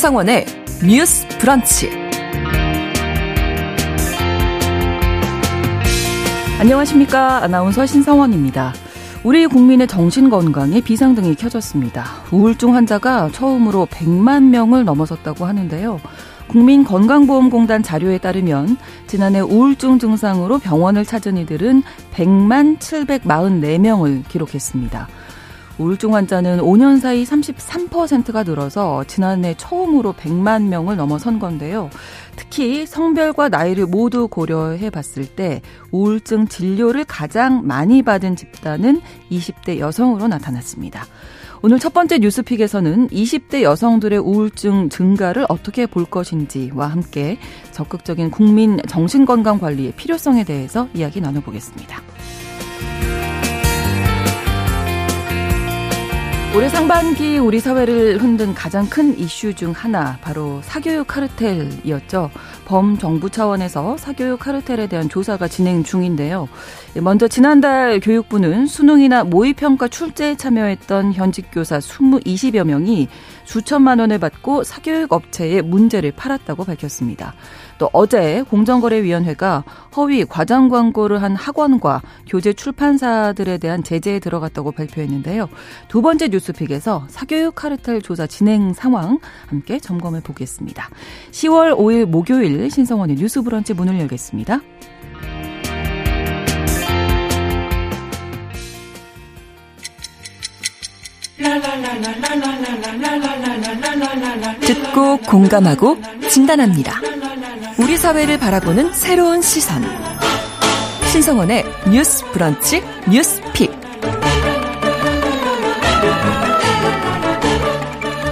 신성원의 뉴스 브런치. 안녕하십니까. 아나운서 신성원입니다. 우리 국민의 정신 건강에 비상등이 켜졌습니다. 우울증 환자가 처음으로 100만 명을 넘어섰다고 하는데요. 국민건강보험공단 자료에 따르면 지난해 우울증 증상으로 병원을 찾은 이들은 100만 744명을 기록했습니다. 우울증 환자는 5년 사이 33%가 늘어서 지난해 처음으로 100만 명을 넘어선 건데요. 특히 성별과 나이를 모두 고려해 봤을 때 우울증 진료를 가장 많이 받은 집단은 20대 여성으로 나타났습니다. 오늘 첫 번째 뉴스픽에서는 20대 여성들의 우울증 증가를 어떻게 볼 것인지와 함께 적극적인 국민 정신건강 관리의 필요성에 대해서 이야기 나눠보겠습니다. 올해 상반기 우리 사회를 흔든 가장 큰 이슈 중 하나 바로 사교육 카르텔이었죠. 범정부 차원에서 사교육 카르텔에 대한 조사가 진행 중인데요. 먼저 지난달 교육부는 수능이나 모의평가 출제에 참여했던 현직 교사 20, 20여 명이 수천만 원을 받고 사교육 업체에 문제를 팔았다고 밝혔습니다. 또 어제 공정거래위원회가 허위 과장 광고를 한 학원과 교재 출판사들에 대한 제재에 들어갔다고 발표했는데요. 두 번째 뉴스픽에서 사교육 카르텔 조사 진행 상황 함께 점검해 보겠습니다. 10월 5일 목요일 신성원의 뉴스 브런치 문을 열겠습니다. 듣고 공감하고 진단합니다. 우리 사회를 바라보는 새로운 시선. 신성원의 뉴스 브런치 뉴스 pick.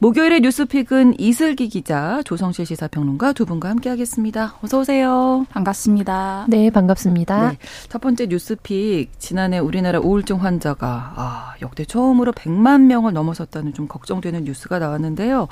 목요일의 뉴스픽은 이슬기 기자, 조성실 시사평론가 두 분과 함께하겠습니다. 어서 오세요. 반갑습니다. 네, 반갑습니다. 네, 첫 번째 뉴스픽 지난해 우리나라 우울증 환자가 아, 역대 처음으로 100만 명을 넘어섰다는 좀 걱정되는 뉴스가 나왔는데요.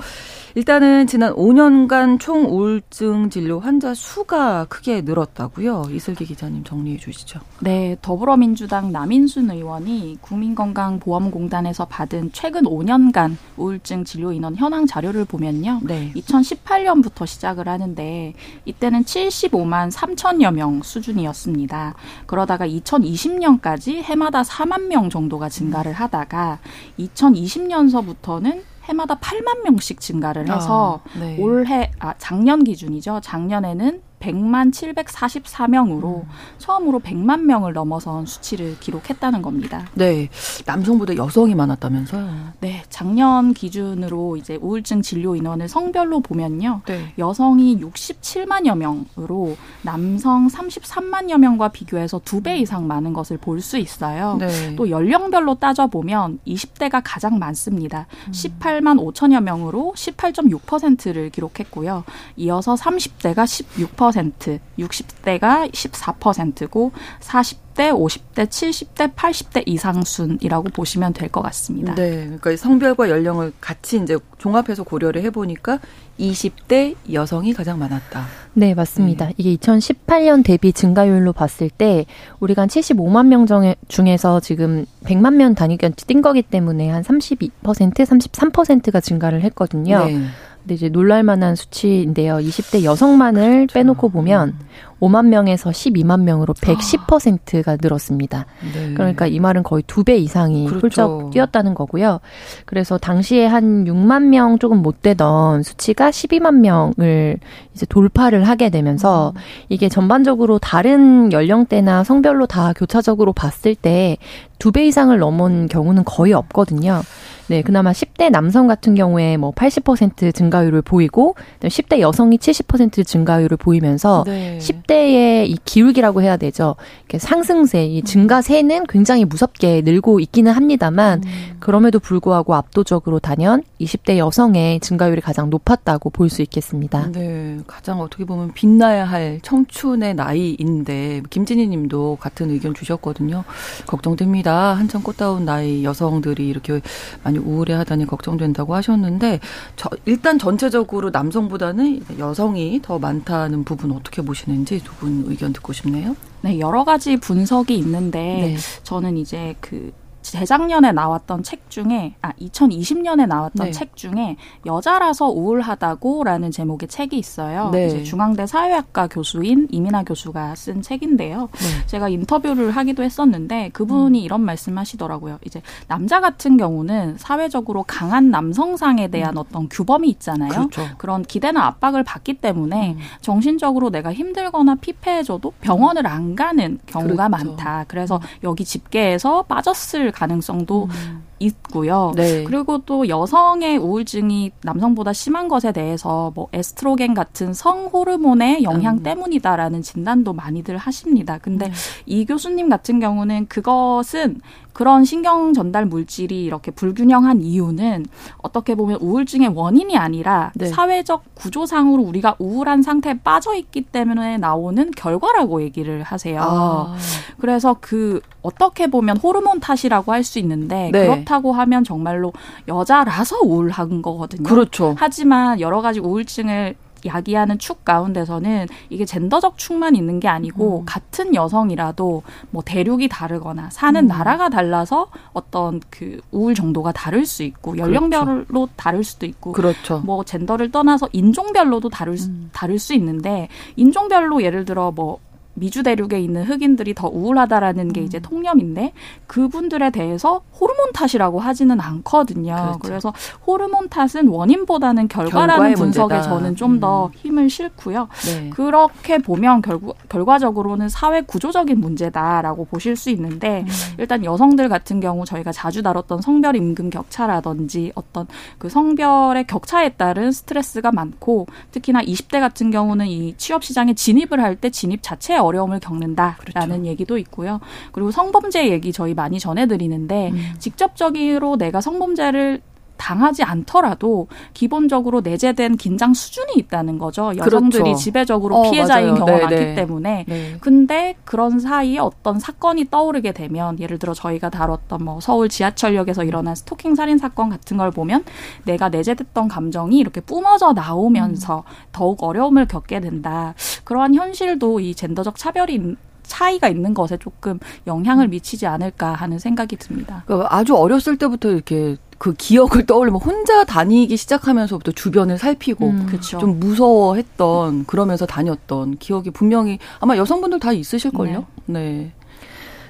일단은 지난 5년간 총 우울증 진료 환자 수가 크게 늘었다고요. 이슬기 기자님 정리해 주시죠. 네, 더불어민주당 남인순 의원이 국민건강보험공단에서 받은 최근 5년간 우울증 진료 인원 현황 자료를 보면요. 네. 2018년부터 시작을 하는데 이때는 75만 3천여 명 수준이었습니다. 그러다가 2020년까지 해마다 4만 명 정도가 증가를 하다가 2020년서부터는 해마다 8만 명씩 증가를 해서 아, 네. 올해 아 작년 기준이죠. 작년에는 100만 744명으로 음. 처음으로 100만 명을 넘어선 수치를 기록했다는 겁니다. 네. 남성보다 여성이 많았다면서요? 네. 작년 기준으로 이제 우울증 진료 인원을 성별로 보면요. 네. 여성이 67만여 명으로 남성 33만여 명과 비교해서 두 배 이상 많은 것을 볼 수 있어요. 네. 또 연령별로 따져보면 20대가 가장 많습니다. 음. 18만 5천여 명으로 18.6%를 기록했고요. 이어서 30대가 16% 10%, 60대가 14%고 40대, 50대, 70대, 80대 이상 순이라고 보시면 될 것 같습니다. 네. 그러니까 성별과 연령을 같이 이제 종합해서 고려를 해 보니까 20대 여성이 가장 많았다. 네, 맞습니다. 네. 이게 2018년 대비 증가율로 봤을 때 우리가 한 75만 명 중에서 지금 100만 명 단위가 뛴 거기 때문에 한 32%, 33%가 증가를 했거든요. 네. 근데 이제 놀랄만한 수치인데요. 20대 여성만을 그렇죠. 빼놓고 보면 5만 명에서 12만 명으로 110%가 늘었습니다. 네. 그러니까 이 말은 거의 두 배 이상이 그렇죠. 훌쩍 뛰었다는 거고요. 그래서 당시에 한 6만 명 조금 못 되던 수치가 12만 명을 이제 돌파를 하게 되면서 음. 이게 전반적으로 다른 연령대나 성별로 다 교차적으로 봤을 때 두 배 이상을 넘은 경우는 거의 없거든요. 네, 그나마 10대 남성 같은 경우에 뭐 80% 증가율을 보이고 10대 여성이 70% 증가율을 보이면서 네. 10대의 이 기울기라고 해야 되죠. 상승세, 이 증가세는 굉장히 무섭게 늘고 있기는 합니다만 음. 그럼에도 불구하고 압도적으로 단연 20대 여성의 증가율이 가장 높았다고 볼 수 있겠습니다. 네, 가장 어떻게 보면 빛나야 할 청춘의 나이인데 김진희 님도 같은 의견 주셨거든요. 걱정됩니다. 한참 꽃다운 나이 여성들이 이렇게 많이 우울해 하다니 걱정된다고 하셨는데 저, 일단 전체적으로 남성보다는 여성이 더 많다는 부분 어떻게 보시는지 두 분 의견 듣고 싶네요. 네, 여러 가지 분석이 있는데 네. 저는 이제 그 재작년에 나왔던 책 중에 아 2020년에 나왔던 네. 책 중에 여자라서 우울하다고라는 제목의 책이 있어요. 네. 이제 중앙대 사회학과 교수인 이민아 교수가 쓴 책인데요. 네. 제가 인터뷰를 하기도 했었는데 그분이 음. 이런 말씀하시더라고요. 이제 남자 같은 경우는 사회적으로 강한 남성상에 대한 음. 어떤 규범이 있잖아요. 그렇죠. 그런 기대나 압박을 받기 때문에 음. 정신적으로 내가 힘들거나 피폐해져도 병원을 안 가는 경우가 그렇죠. 많다. 그래서 음. 여기 집계에서 빠졌을 가능성도 음. 있고요. 네. 그리고 또 여성의 우울증이 남성보다 심한 것에 대해서 뭐 에스트로겐 같은 성 호르몬의 영향 음. 때문이다라는 진단도 많이들 하십니다. 근데 음. 이 교수님 같은 경우는 그것은 그런 신경 전달 물질이 이렇게 불균형한 이유는 어떻게 보면 우울증의 원인이 아니라 네. 사회적 구조상으로 우리가 우울한 상태에 빠져 있기 때문에 나오는 결과라고 얘기를 하세요. 아. 그래서 그 어떻게 보면 호르몬 탓이라고 할 수 있는데 네. 그렇다고 하면 정말로 여자라서 우울한 거거든요. 그렇죠. 하지만 여러 가지 우울증을 야기하는 축 가운데서는 이게 젠더적 축만 있는 게 아니고 음. 같은 여성이라도 뭐 대륙이 다르거나 사는 음. 나라가 달라서 어떤 그 우울 정도가 다를 수 있고 그렇죠. 연령별로 그렇죠. 다를 수도 있고 그렇죠. 뭐 젠더를 떠나서 인종별로도 다를 음. 다를 수 있는데 인종별로 예를 들어 뭐 미주 대륙에 있는 흑인들이 더 우울하다라는 게 이제 음. 통념인데 그분들에 대해서 호르몬 탓이라고 하지는 않거든요. 그렇죠. 그래서 호르몬 탓은 원인보다는 결과라는 분석에 문제다. 저는 좀더 음. 힘을 실고요. 네. 그렇게 보면 결국 결과적으로는 사회 구조적인 문제다라고 보실 수 있는데 음. 일단 여성들 같은 경우 저희가 자주 다뤘던 성별 임금 격차라든지 어떤 그 성별의 격차에 따른 스트레스가 많고 특히나 20대 같은 경우는 이 취업 시장에 진입을 할 때 진입 자체에 어려움을 겪는다라는 그렇죠. 얘기도 있고요. 그리고 성범죄 얘기 저희 많이 전해드리는데 음. 직접적으로 내가 성범죄를 당하지 않더라도 기본적으로 내재된 긴장 수준이 있다는 거죠. 여성들이 그렇죠. 지배적으로 어, 피해자인 맞아요. 경우가 네, 많기 네. 때문에. 네. 근데 그런 사이에 어떤 사건이 떠오르게 되면 예를 들어 저희가 다뤘던 뭐 서울 지하철역에서 일어난 스토킹 살인 사건 같은 걸 보면 내가 내재됐던 감정이 이렇게 뿜어져 나오면서 음. 더욱 어려움을 겪게 된다. 그러한 현실도 이 젠더적 차별이 차이가 있는 것에 조금 영향을 미치지 않을까 하는 생각이 듭니다. 그러니까 아주 어렸을 때부터 이렇게 그 기억을 떠올리면 혼자 다니기 시작하면서부터 주변을 살피고 음, 좀 무서워했던 그러면서 다녔던 기억이 분명히 아마 여성분들 다 있으실걸요. 네. 네.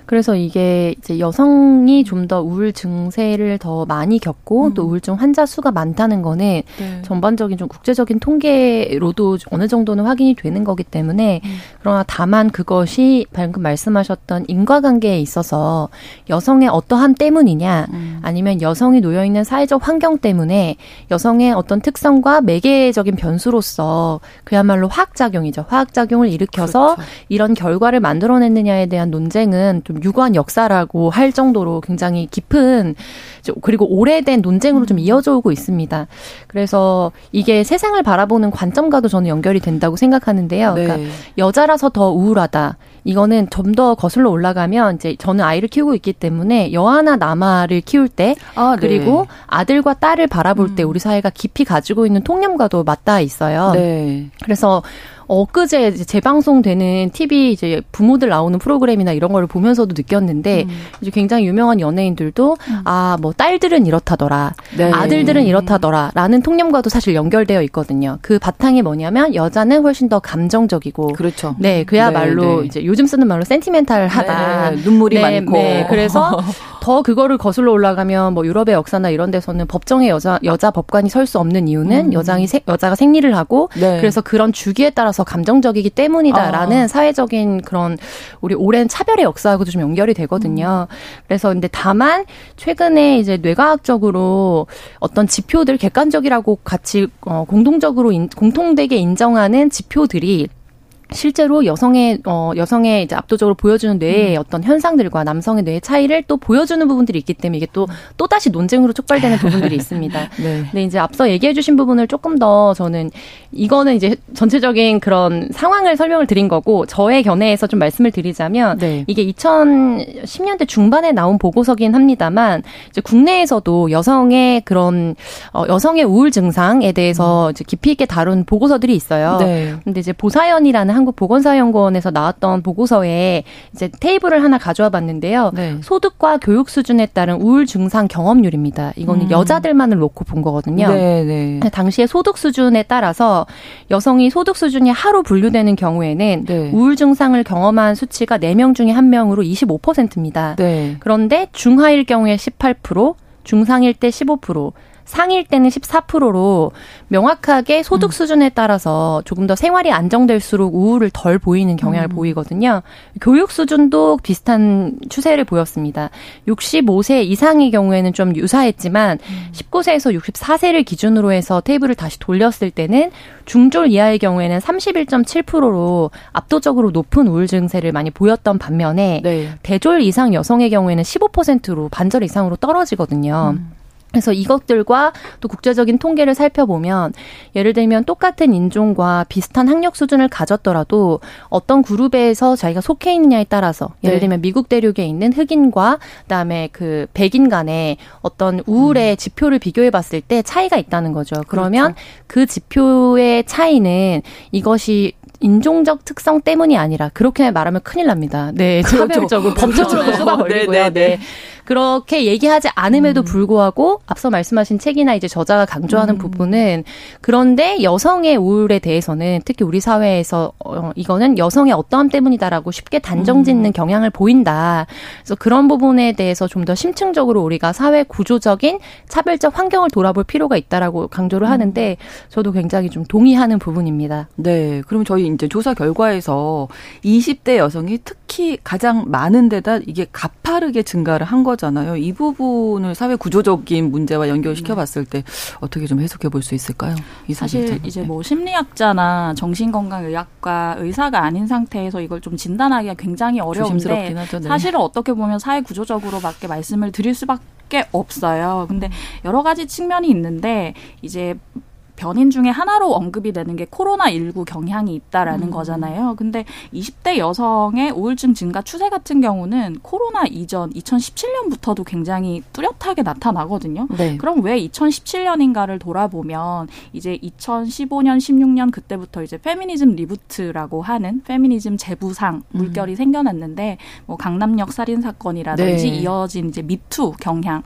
그래서 이게 이제 여성이 좀 더 우울 증세를 더 많이 겪고 음. 또 우울증 환자 수가 많다는 거는 네. 전반적인 좀 국제적인 통계로도 어느 정도는 확인이 되는 거기 때문에 음. 그러나 다만 그것이 방금 말씀하셨던 인과관계에 있어서 여성의 어떠함 때문이냐 음. 아니면 여성이 놓여 있는 사회적 환경 때문에 여성의 어떤 특성과 매개적인 변수로서 그야말로 화학작용이죠. 화학작용을 일으켜서 그렇죠. 이런 결과를 만들어냈느냐에 대한 논쟁은 좀 유구한 역사라고 할 정도로 굉장히 깊은 그리고 오래된 논쟁으로 좀 이어져 오고 있습니다. 그래서 이게 세상을 바라보는 관점과도 저는 연결이 된다고 생각하는데요. 네. 그러니까 여자라서 더 우울하다. 이거는 좀 더 거슬러 올라가면 이제 저는 아이를 키우고 있기 때문에 여아나 남아를 키울 때 아, 네. 그리고 네. 아들과 딸을 바라볼 음. 때 우리 사회가 깊이 가지고 있는 통념과도 맞닿아 있어요. 네. 그래서 엊그제 재방송되는 TV 이제 부모들 나오는 프로그램이나 이런 걸 보면서도 느꼈는데 음. 이제 굉장히 유명한 연예인들도 음. 아뭐 딸들은 이렇다더라, 네. 아들들은 이렇다더라라는 통념과도 사실 연결되어 있거든요. 그 바탕이 뭐냐면 여자는 훨씬 더 감정적이고 그렇죠. 네, 그야말로 네, 네. 이제 요즘 쓰는 말로 센티멘탈하다, 네, 눈물이 네, 많고. 네, 그래서 더 그거를 거슬러 올라가면 뭐 유럽의 역사나 이런 데서는 법정에 여자 여자 법관이 설 수 없는 이유는 음. 여장이 세, 여자가 생리를 하고 네. 그래서 그런 주기에 따라서 감정적이기 때문이다라는 아. 사회적인 그런 우리 오랜 차별의 역사하고도 좀 연결이 되거든요. 음. 그래서 근데 다만 최근에 이제 뇌과학적으로 어떤 지표들 객관적이라고 같이 어 공동적으로 인, 공통되게 인정하는 지표들이 실제로 여성의 어 여성의 이제 압도적으로 보여주는 뇌의 음. 어떤 현상들과 남성의 뇌의 차이를 또 보여주는 부분들이 있기 때문에 이게 또또 다시 논쟁으로 촉발되는 부분들이 있습니다. 네. 근데 이제 앞서 얘기해주신 부분을 조금 더 저는 이거는 이제 전체적인 그런 상황을 설명을 드린 거고 저의 견해에서 좀 말씀을 드리자면 네. 이게 2010년대 중반에 나온 보고서긴 합니다만 이제 국내에서도 여성의 그런 어 여성의 우울 증상에 대해서 음. 이제 깊이 있게 다룬 보고서들이 있어요. 네. 근데 이제 보사연이라는 한국보건사연구원에서 나왔던 보고서에 이제 테이블을 하나 가져와 봤는데요. 네. 소득과 교육 수준에 따른 우울 증상 경험률입니다. 이거는 음. 여자들만을 놓고 본 거거든요. 네, 네. 당시에 소득 수준에 따라서 여성이 소득 수준이 하로 분류되는 경우에는 네. 우울 증상을 경험한 수치가 4명 중에 1명으로 25%입니다. 그런데 중하일 경우에 18%, 중상일 때 15%, 상일 때는 14%로 명확하게 소득 음. 수준에 따라서 조금 더 생활이 안정될수록 우울을 덜 보이는 경향을 음. 보이거든요. 교육 수준도 비슷한 추세를 보였습니다. 65세 이상의 경우에는 좀 유사했지만 음. 19세에서 64세를 기준으로 해서 테이블을 다시 돌렸을 때는 중졸 이하의 경우에는 31.7%로 압도적으로 높은 우울 증세를 많이 보였던 반면에 네. 대졸 이상 여성의 경우에는 15%로 반절 이상으로 떨어지거든요. 음. 그래서 이것들과 또 국제적인 통계를 살펴보면 예를 들면 똑같은 인종과 비슷한 학력 수준을 가졌더라도 어떤 그룹에서 자기가 속해 있느냐에 따라서 예를 네. 들면 미국 대륙에 있는 흑인과 그다음에 그 백인 간의 어떤 우울의 음. 지표를 비교해 봤을 때 차이가 있다는 거죠. 그러면 그렇죠. 그 지표의 차이는 이것이 인종적 특성 때문이 아니라 그렇게 말하면 큰일 납니다. 네, 그렇죠. 차별적으로 법적으로 수가 걸리고요. 네, 네. 네. 그렇게 얘기하지 않음에도 음. 불구하고 앞서 말씀하신 책이나 이제 저자가 강조하는 음. 부분은 그런데 여성의 우울에 대해서는 특히 우리 사회에서 어, 이거는 여성의 어떠함 때문이다라고 쉽게 단정짓는 음. 경향을 보인다. 그래서 그런 부분에 대해서 좀 더 심층적으로 우리가 사회 구조적인 차별적 환경을 돌아볼 필요가 있다라고 강조를 음. 하는데 저도 굉장히 좀 동의하는 부분입니다. 네. 그럼 저희 이제 조사 결과에서 20대 여성이 특히 가장 많은 데다 이게 가파르게 증가를 한 거. 거잖아요. 이 부분을 사회 구조적인 문제와 연결시켜 봤을 때 어떻게 좀 해석해 볼 수 있을까요? 사실 이제 뭐 심리학자나 정신건강의학과 의사가 아닌 상태에서 이걸 좀 진단하기가 굉장히 어려운데 하죠, 네. 사실은 어떻게 보면 사회 구조적으로밖에 말씀을 드릴 수밖에 없어요. 근데 여러 가지 측면이 있는데 이제 변인 중에 하나로 언급이 되는 게 코로나19 영향이 있다라는 음. 거잖아요. 근데 20대 여성의 우울증 증가 추세 같은 경우는 코로나 이전 2017년부터도 굉장히 뚜렷하게 나타나거든요. 네. 그럼 왜 2017년인가를 돌아보면 이제 2015년, 16년 그때부터 이제 페미니즘 reboot라고 하는 페미니즘 재부상 음. 물결이 음. 생겨났는데 뭐 강남역 살인 사건이라든지 네. 이어진 이제 me too 경향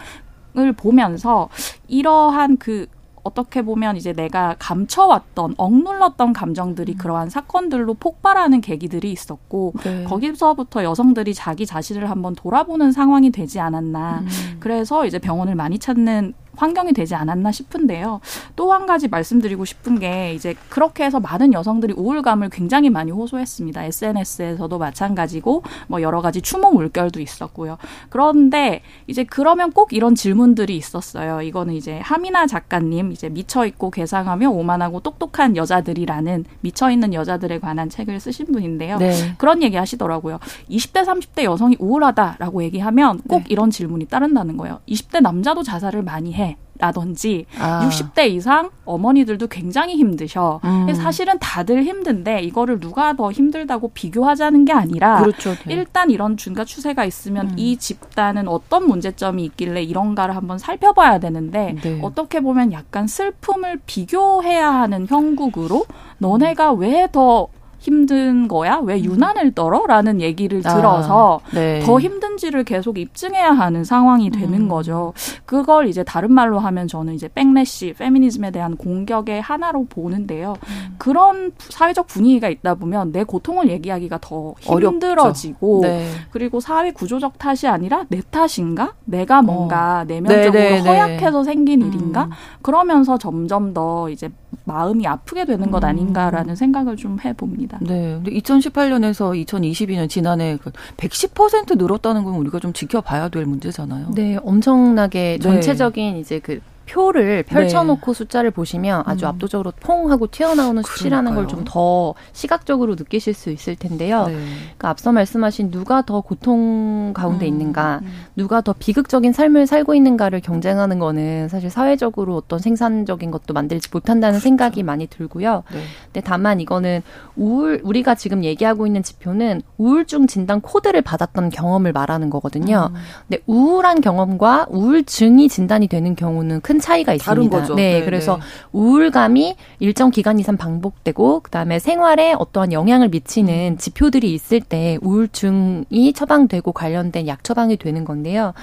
을 보면서 이러한 그 어떻게 보면 이제 내가 감춰왔던 억눌렀던 감정들이 음. 그러한 사건들로 폭발하는 계기들이 있었고 네. 거기서부터 여성들이 자기 자신을 한번 돌아보는 상황이 되지 않았나. 음. 그래서 이제 병원을 많이 찾는 환경이 되지 않았나 싶은데요. 또 한 가지 말씀드리고 싶은 게 이제 그렇게 해서 많은 여성들이 우울감을 굉장히 많이 호소했습니다. SNS에서도 마찬가지고 뭐 여러 가지 추모 물결도 있었고요. 그런데 이제 그러면 꼭 이런 질문들이 있었어요. 이거는 이제 하미나 작가님 이제 미쳐 있고 괴상하며 오만하고 똑똑한 여자들이라는 미쳐 있는 여자들에 관한 책을 쓰신 분인데요. 네. 그런 얘기 하시더라고요. 20대 30대 여성이 우울하다라고 얘기하면 꼭 네. 이런 질문이 따른다는 거예요. 20대 남자도 자살을 많이 해. 라든지 아. 60대 이상 어머니들도 굉장히 힘드셔. 음. 사실은 다들 힘든데 이거를 누가 더 힘들다고 비교하자는 게 아니라 그렇죠. 네. 일단 이런 중가 추세가 있으면 음. 이 집단은 어떤 문제점이 있길래 이런가를 한번 살펴봐야 되는데 네. 어떻게 보면 약간 슬픔을 비교해야 하는 형국으로 너네가 왜 더 힘든 거야? 왜 음. 유난을 떨어? 라는 얘기를 아, 들어서 아, 네. 더 힘든지를 계속 입증해야 하는 상황이 되는 음. 거죠. 그걸 이제 다른 말로 하면 저는 이제 백래시, 페미니즘에 대한 공격의 하나로 보는데요. 음. 그런 사회적 분위기가 있다 보면 내 고통을 얘기하기가 더 힘들어지고 네. 그리고 사회 구조적 탓이 아니라 내 탓인가? 내가 뭔가 어. 내면적으로 네, 네, 네. 허약해서 생긴 음. 일인가? 그러면서 점점 더 이제 마음이 아프게 되는 것 음. 아닌가라는 생각을 좀 해봅니다. 네. 근데 2018년에서 2022년 지난해 110%그 늘었다는 건 우리가 좀 지켜봐야 될 문제잖아요. 네. 엄청나게 네. 전체적인 네. 이제 그 표를 펼쳐놓고 네. 숫자를 보시면 아주 음. 압도적으로 퐁 하고 튀어나오는 수치라는 걸 좀 더 시각적으로 느끼실 수 있을 텐데요. 네. 그러니까 앞서 말씀하신 누가 더 고통 가운데 음. 있는가, 음. 누가 더 비극적인 삶을 살고 있는가를 경쟁하는 거는 사실 사회적으로 어떤 생산적인 것도 만들지 못한다는 그렇죠. 생각이 많이 들고요. 네. 근데 다만 이거는 우울 우리가 지금 얘기하고 있는 지표는 우울증 진단 코드를 받았던 경험을 말하는 거거든요. 음. 근데 우울한 경험과 우울증이 진단이 되는 경우는 큰 차이가 있습니다. 네, 네, 그래서 네. 우울감이 일정 기간 이상 반복되고 그다음에 생활에 어떠한 영향을 미치는 음. 지표들이 있을 때 우울증이 처방되고 관련된 약 처방이 되는 건데요.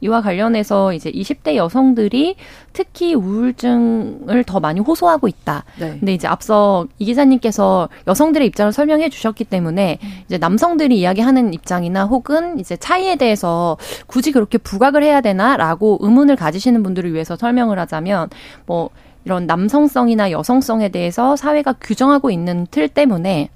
이와 관련해서 이제 20대 여성들이 특히 우울증을 더 많이 호소하고 있다. 네. 근데 이제 앞서 이 기자님께서 여성들의 입장을 설명해 주셨기 때문에 음. 이제 남성들이 이야기하는 입장이나 혹은 이제 차이에 대해서 굳이 그렇게 부각을 해야 되나라고 의문을 가지시는 분들을 위해서 설명 을 하자면 뭐 이런 남성성이나 여성성에 대해서 사회가 규정하고 있는 틀 때문에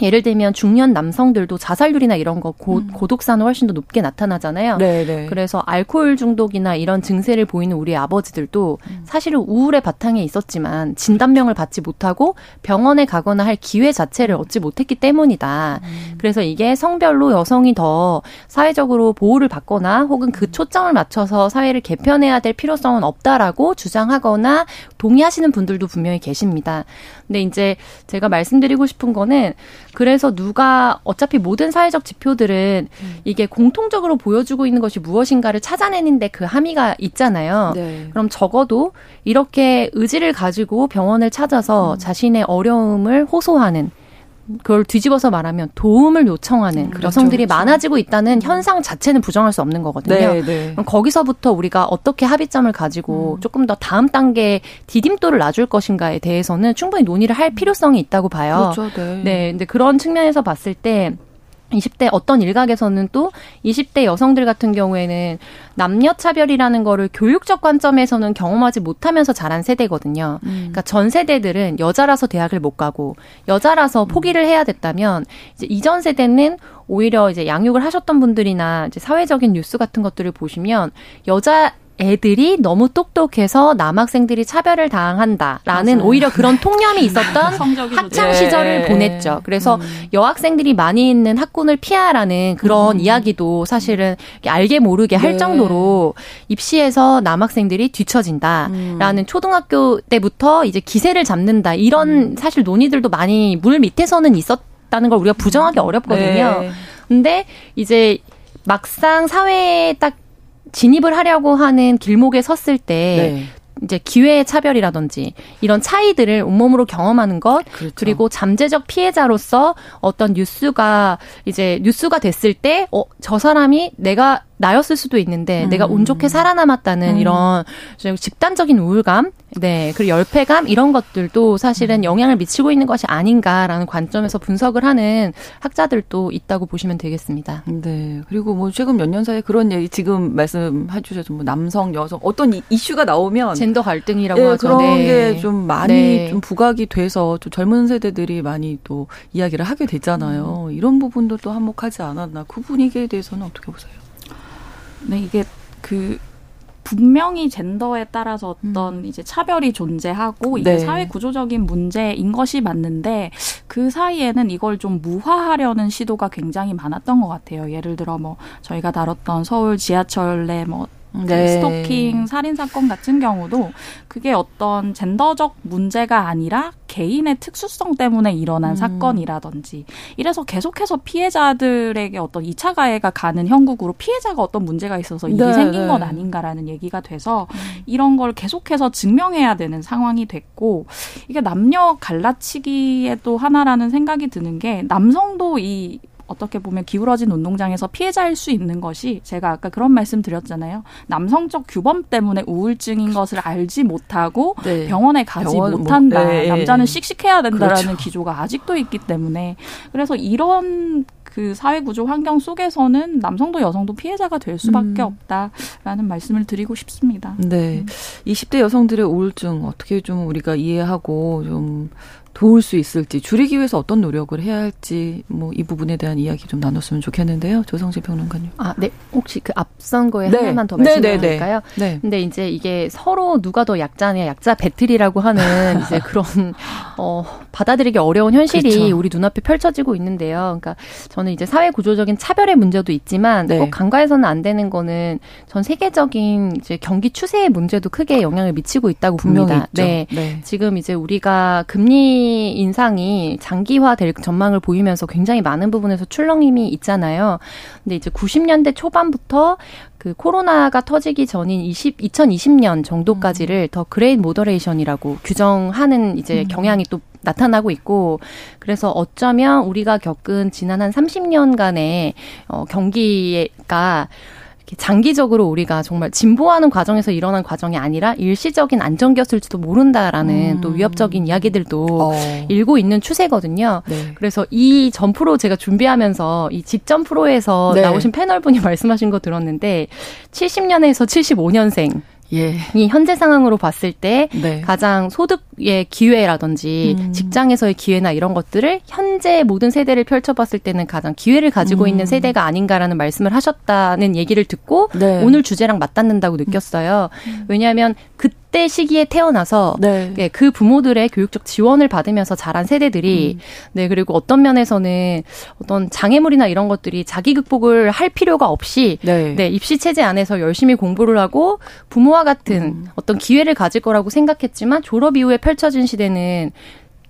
예를 들면 중년 남성들도 자살률이나 이런 거 고, 음. 고독사는 훨씬 더 높게 나타나잖아요. 네네. 네. 그래서 알코올 중독이나 이런 증세를 보이는 우리 아버지들도 음. 사실은 우울의 바탕에 있었지만 진단명을 받지 못하고 병원에 가거나 할 기회 자체를 얻지 못했기 때문이다. 음. 그래서 이게 성별로 여성이 더 사회적으로 보호를 받거나 혹은 그 음. 초점을 맞춰서 사회를 개편해야 될 필요성은 없다라고 주장하거나 동의하시는 분들도 분명히 계십니다. 근데 이제 제가 말씀드리고 싶은 거는 그래서 누가 어차피 모든 사회적 지표들은 음. 이게 공통적으로 보여주고 있는 것이 무엇인가를 찾아내는데 그 함의가 있잖아요. 네. 그럼 적어도 이렇게 의지를 가지고 병원을 찾아서 음. 자신의 어려움을 호소하는 그걸 뒤집어서 말하면 도움을 요청하는 음, 그렇죠, 여성들이 그렇죠. 많아지고 있다는 음. 현상 자체는 부정할 수 없는 거거든요. 네, 네. 그럼 거기서부터 우리가 어떻게 합의점을 가지고 음. 조금 더 다음 단계 디딤돌을 놔줄 것인가에 대해서는 충분히 논의를 할 음. 필요성이 있다고 봐요. 그렇죠, 네. 네, 근데 그런 측면에서 봤을 때 20대 어떤 일각에서는 또 20대 여성들 같은 경우에는 남녀 차별이라는 거를 교육적 관점에서는 경험하지 못하면서 자란 세대거든요. 음. 그러니까 전 세대들은 여자라서 대학을 못 가고 여자라서 음. 포기를 해야 됐다면 이제 이전 세대는 오히려 이제 양육을 하셨던 분들이나 이제 사회적인 뉴스 같은 것들을 보시면 여자 애들이 너무 똑똑해서 남학생들이 차별을 당한다라는 맞아요. 오히려 그런 통념이 있었던 학창 시절을 예. 보냈죠. 그래서 음. 여학생들이 많이 있는 학군을 피하라는 그런 음. 이야기도 사실은 알게 모르게 할 네. 정도로 입시에서 남학생들이 뒤처진다라는 음. 초등학교 때부터 이제 기세를 잡는다 이런 음. 사실 논의들도 많이 물 밑에서는 있었다는 걸 우리가 부정하기 음. 어렵거든요. 네. 근데 이제 막상 사회에 딱 진입을 하려고 하는 길목에 섰을 때 네. 이제 기회의 차별이라든지 이런 차이들을 온몸으로 경험하는 것 그렇죠. 그리고 잠재적 피해자로서 어떤 뉴스가 이제 뉴스가 됐을 때 어 저 사람이 내가 나였을 수도 있는데 음. 내가 운 좋게 살아남았다는 음. 이런 집단적인 우울감, 네 그리고 열패감 이런 것들도 사실은 음. 영향을 미치고 있는 것이 아닌가라는 관점에서 분석을 하는 학자들도 있다고 보시면 되겠습니다. 네 그리고 뭐 최근 몇 년 사이에 그런 얘기 지금 말씀해 주셔서 뭐 남성, 여성 어떤 이슈가 나오면 젠더 갈등이라고 네, 하죠. 그런 네. 게좀 많이 네. 좀 부각이 돼서 좀 젊은 세대들이 많이 또 이야기를 하게 되잖아요. 음. 이런 부분도 또 한몫하지 않았나 그 분위기에 대해서는 어떻게 보세요? 네, 이게 그 분명히 젠더에 따라서 어떤 음. 이제 차별이 존재하고 이게 네. 사회 구조적인 문제인 것이 맞는데 그 사이에는 이걸 좀 무화하려는 시도가 굉장히 많았던 것 같아요. 예를 들어 뭐 저희가 다뤘던 서울 지하철 내뭐 그 네. 스토킹 살인 사건 같은 경우도 그게 어떤 젠더적 문제가 아니라 개인의 특수성 때문에 일어난 음. 사건이라든지 이래서 계속해서 피해자들에게 어떤 2차 가해가 가는 형국으로 피해자가 어떤 문제가 있어서 일이 네, 생긴 네. 건 아닌가라는 얘기가 돼서 음. 이런 걸 계속해서 증명해야 되는 상황이 됐고 이게 남녀 갈라치기의 또 하나라는 생각이 드는 게 남성도 이 어떻게 보면 기울어진 운동장에서 피해자일 수 있는 것이 제가 아까 그런 말씀 드렸잖아요. 남성적 규범 때문에 우울증인 그렇죠. 것을 알지 못하고 네. 병원에 가지 병원, 못한다. 뭐, 네. 남자는 씩씩해야 된다라는 그렇죠. 기조가 아직도 있기 때문에 그래서 이런 그 사회 구조 환경 속에서는 남성도 여성도 피해자가 될 수밖에 음. 없다라는 말씀을 드리고 싶습니다. 네. 음. 20대 여성들의 우울증 어떻게 좀 우리가 이해하고 좀 도울 수 있을지 줄이기 위해서 어떤 노력을 해야 할지 뭐 이 부분에 대한 이야기 좀 나눴으면 좋겠는데요. 조성실 평론가님. 아, 네. 혹시 그 앞선 거에 네. 하나만 더 말씀드릴까요? 네, 네, 네. 근데 이제 이게 서로 누가 더 약자냐, 약자 배틀이라고 하는 이제 그런 어 받아들이기 어려운 현실이 그렇죠. 우리 눈앞에 펼쳐지고 있는데요. 그러니까 저는 이제 사회 구조적인 차별의 문제도 있지만 네. 꼭 간과해서는 안 되는 거는 전 세계적인 이제 경기 추세의 문제도 크게 영향을 미치고 있다고 봅니다. 네. 네. 지금 이제 우리가 금리 인상이 장기화될 전망을 보이면서 굉장히 많은 부분에서 출렁임이 있잖아요. 근데 이제 90년대 초반부터 그 코로나가 터지기 전인 20, 2020년 정도까지를 음. the Great Moderation이라고 규정하는 이제 음. 경향이 또 나타나고 있고 그래서 어쩌면 우리가 겪은 지난 한 30년간의 어 경기가 장기적으로 우리가 정말 진보하는 과정에서 일어난 과정이 아니라 일시적인 안정기였을지도 모른다라는 음. 또 위협적인 이야기들도 어. 일고 있는 추세거든요. 네. 그래서 이 전 프로 제가 준비하면서 이 직전 프로에서 네. 나오신 패널분이 말씀하신 거 들었는데 70년에서 75년생 예. 이 현재 상황으로 봤을 때 네. 가장 소득의 기회라든지 음. 직장에서의 기회나 이런 것들을 현재 모든 세대를 펼쳐봤을 때는 가장 기회를 가지고 음. 있는 세대가 아닌가라는 말씀을 하셨다는 얘기를 듣고 네. 오늘 주제랑 맞닿는다고 느꼈어요. 음. 왜냐하면 그 그때 시기에 태어나서 네. 네, 그 부모들의 교육적 지원을 받으면서 자란 세대들이 음. 네 그리고 어떤 면에서는 어떤 장애물이나 이런 것들이 자기 극복을 할 필요가 없이 네, 네 입시 체제 안에서 열심히 공부를 하고 부모와 같은 음. 어떤 기회를 가질 거라고 생각했지만 졸업 이후에 펼쳐진 시대는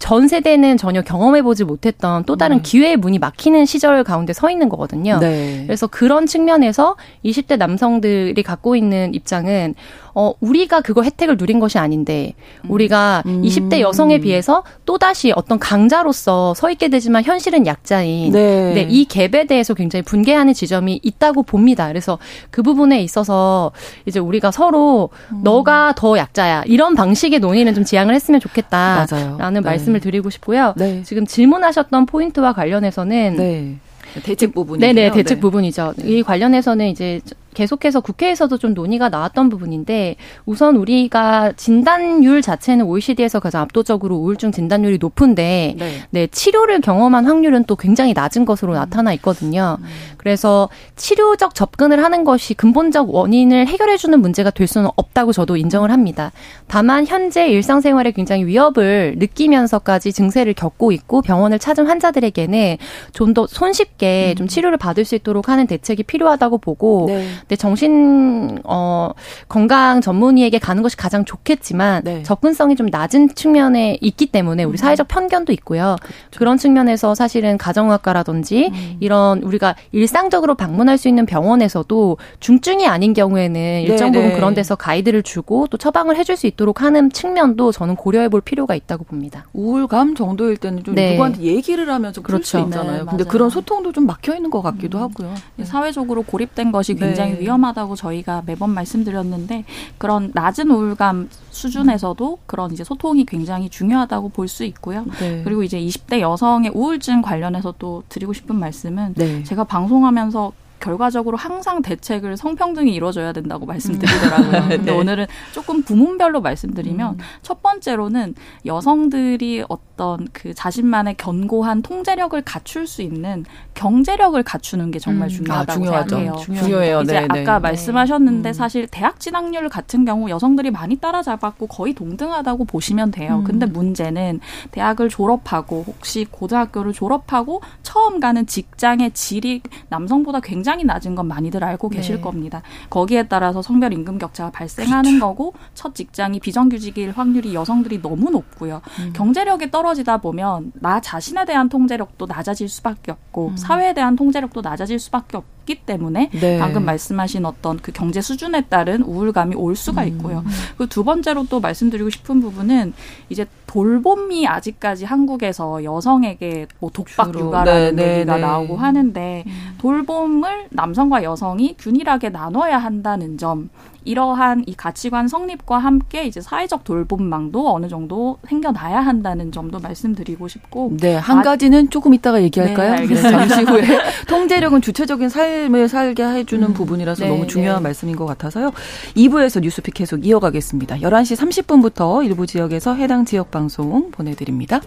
전 세대는 전혀 경험해보지 못했던 또 다른 음. 기회의 문이 막히는 시절 가운데 서 있는 거거든요. 네. 그래서 그런 측면에서 20대 남성들이 갖고 있는 입장은 어, 우리가 그거 혜택을 누린 것이 아닌데, 우리가 음. 20대 여성에 비해서 또다시 어떤 강자로서 서 있게 되지만 현실은 약자인, 네. 네, 이 갭에 대해서 굉장히 분개하는 지점이 있다고 봅니다. 그래서 그 부분에 있어서 이제 우리가 서로 음. 너가 더 약자야. 이런 방식의 논의는 좀 지양을 했으면 좋겠다. 맞아요. 라는 네. 말씀을 드리고 싶고요. 네. 지금 질문하셨던 포인트와 관련해서는 네. 대책 부분이죠. 네네 대책 네. 부분이죠. 이 관련해서는 이제 계속해서 국회에서도 좀 논의가 나왔던 부분인데 우선 우리가 진단율 자체는 OECD에서 가장 압도적으로 우울증 진단율이 높은데 네. 네 치료를 경험한 확률은 또 굉장히 낮은 것으로 음. 나타나 있거든요. 음. 그래서 치료적 접근을 하는 것이 근본적 원인을 해결해 주는 문제가 될 수는 없다고 저도 인정을 합니다. 다만 현재 일상생활에 굉장히 위협을 느끼면서까지 증세를 겪고 있고 병원을 찾은 환자들에게는 좀 더 손쉽게 음. 좀 치료를 받을 수 있도록 하는 대책이 필요하다고 보고 네. 근데 정신 어 건강 전문의에게 가는 것이 가장 좋겠지만 네. 접근성이 좀 낮은 측면에 있기 때문에 우리 음. 사회적 편견도 있고요. 그렇죠. 그런 측면에서 사실은 가정의학과라든지 음. 이런 우리가 일상적으로 방문할 수 있는 병원에서도 중증이 아닌 경우에는 네, 일정 부분 네. 그런 데서 가이드를 주고 또 처방을 해줄 수 있도록 하는 측면도 저는 고려해 볼 필요가 있다고 봅니다. 우울감 정도일 때는 좀 네. 누구한테 얘기를 하면서 그럴 그렇죠. 수 있잖아요. 네, 근데 그런 소통도 좀 막혀 있는 것 같기도 음. 하고요. 사회적으로 고립된 것이 굉장히 굉장히 네. 위험하다고 저희가 매번 말씀드렸는데 그런 낮은 우울감 수준에서도 그런 이제 소통이 굉장히 중요하다고 볼 수 있고요. 네. 그리고 이제 20대 여성의 우울증 관련해서 또 드리고 싶은 말씀은 네. 제가 방송하면서 결과적으로 항상 대책을 성평등이 이루어져야 된다고 말씀드리더라고요. 음. 근데 네. 오늘은 조금 부문별로 말씀드리면 음. 첫 번째로는 여성들이 어떤 그 자신만의 견고한 통제력을 갖출 수 있는 경제력을 갖추는 게 정말 음. 중요하다고 아, 생각해요. 중요해요. 이제 네, 네. 아까 네. 말씀하셨는데 음. 사실 대학 진학률 같은 경우 여성들이 많이 따라잡았고 거의 동등하다고 보시면 돼요. 음. 근데 문제는 대학을 졸업하고 혹시 고등학교를 졸업하고 처음 가는 직장의 질이 남성보다 굉장히 굉장히 낮은 건 많이들 알고 네. 계실 겁니다. 거기에 따라서 성별 임금 격차가 발생하는 그렇죠. 거고 첫 직장이 비정규직일 확률이 여성들이 너무 높고요. 음. 경제력이 떨어지다 보면 나 자신에 대한 통제력도 낮아질 수밖에 없고 음. 사회에 대한 통제력도 낮아질 수밖에 없고 없기 때문에 네. 방금 말씀하신 어떤 그 경제 수준에 따른 우울감이 올 수가 음. 있고요. 음. 그두 번째로 또 말씀드리고 싶은 부분은 이제 돌봄이 아직까지 한국에서 여성에게 뭐 독박 육아라는 네, 네, 얘기가 네, 나오고 하는데 음. 돌봄을 남성과 여성이 균일하게 나눠야 한다는 점 이러한 이 가치관 성립과 함께 이제 사회적 돌봄망도 어느 정도 생겨나야 한다는 점도 말씀드리고 싶고 네, 한 아, 가지는 조금 이따가 얘기할까요? 네, 네, 잠시 후에 통제력은 주체적인 삶을 살게 해 주는 음, 부분이라서 네, 너무 중요한 네. 말씀인 것 같아서요. 2부에서 뉴스픽 계속 이어가겠습니다. 11시 30분부터 일부 지역에서 해당 지역 방송 보내 드립니다.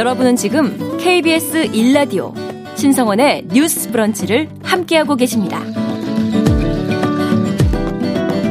여러분은 지금 KBS 1라디오 신성원의 뉴스 브런치를 함께하고 계십니다.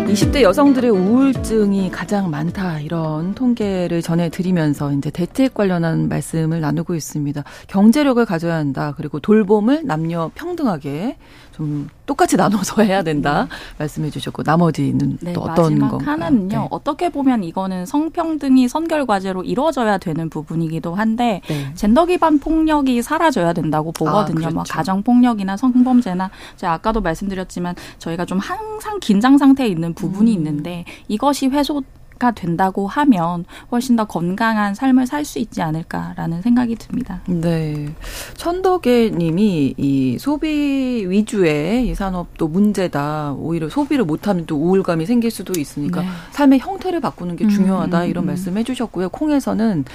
20대 여성들의 우울증이 가장 많다 이런 통계를 전해드리면서 이제 대책 관련한 말씀을 나누고 있습니다. 경제력을 가져야 한다. 그리고 돌봄을 남녀 평등하게 좀 똑같이 나눠서 해야 된다 네. 말씀해 주셨고 나머지는 네, 또 어떤 마지막 건가요? 하나는요. 네. 어떻게 보면 이거는 성평등이 선결 과제로 이루어져야 되는 부분이기도 한데 네. 젠더 기반 폭력이 사라져야 된다고 보거든요. 아, 그렇죠. 뭐 가정 폭력이나 성범죄나 제가 아까도 말씀드렸지만 저희가 좀 항상 긴장 상태에 있는 부분이 음. 있는데 이것이 회소 가 된다고 하면 훨씬 더 건강한 삶을 살 수 있지 않을까라는 생각이 듭니다. 네. 천덕애 님이 이 소비 위주의 이 산업도 문제다. 오히려 소비를 못하면 또 우울감이 생길 수도 있으니까 네. 삶의 형태를 바꾸는 게 중요하다. 음, 음, 이런 음. 말씀 해주셨고요. 콩에서는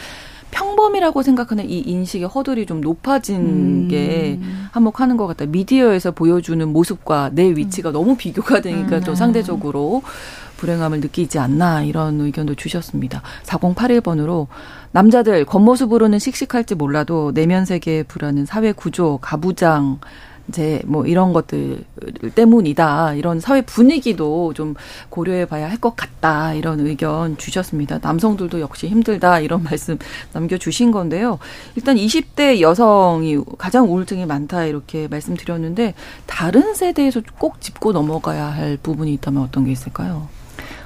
평범이라고 생각하는 이 인식의 허들이 좀 높아진 음. 게 한몫하는 것 같다. 미디어에서 보여주는 모습과 내 위치가 음. 너무 비교가 되니까 음. 좀 상대적으로 불행함을 느끼지 않나 이런 의견도 주셨습니다. 4081번으로 남자들 겉모습으로는 씩씩할지 몰라도 내면 세계에 불하는 사회 구조, 가부장, 이제 뭐 이런 것들 때문이다. 이런 사회 분위기도 좀 고려해 봐야 할 것 같다. 이런 의견 주셨습니다. 남성들도 역시 힘들다. 이런 말씀 남겨 주신 건데요. 일단 20대 여성이 가장 우울증이 많다. 이렇게 말씀드렸는데 다른 세대에서 꼭 짚고 넘어가야 할 부분이 있다면 어떤 게 있을까요?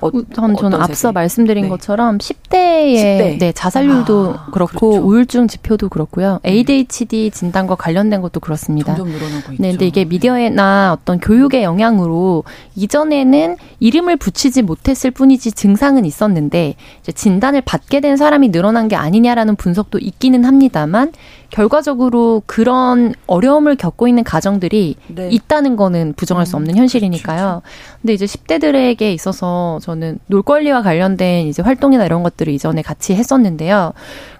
어, 우선 저는 앞서 말씀드린 네. 것처럼 10대의 10대. 네, 자살률도 아, 그렇고 그렇죠. 우울증 지표도 그렇고요. 음. ADHD 진단과 관련된 것도 그렇습니다. 점점 늘어나고 있죠. 네, 근데 이게 미디어나 어떤 교육의 영향으로 이전에는 이름을 붙이지 못했을 뿐이지 증상은 있었는데 진단을 받게 된 사람이 늘어난 게 아니냐라는 분석도 있기는 합니다만 결과적으로 그런 어려움을 겪고 있는 가정들이 네. 있다는 거는 부정할 수 음, 없는 현실이니까요. 그렇죠. 근데 이제 10대들에게 있어서 저는 놀 권리와 관련된 이제 활동이나 이런 것들을 이전에 같이 했었는데요.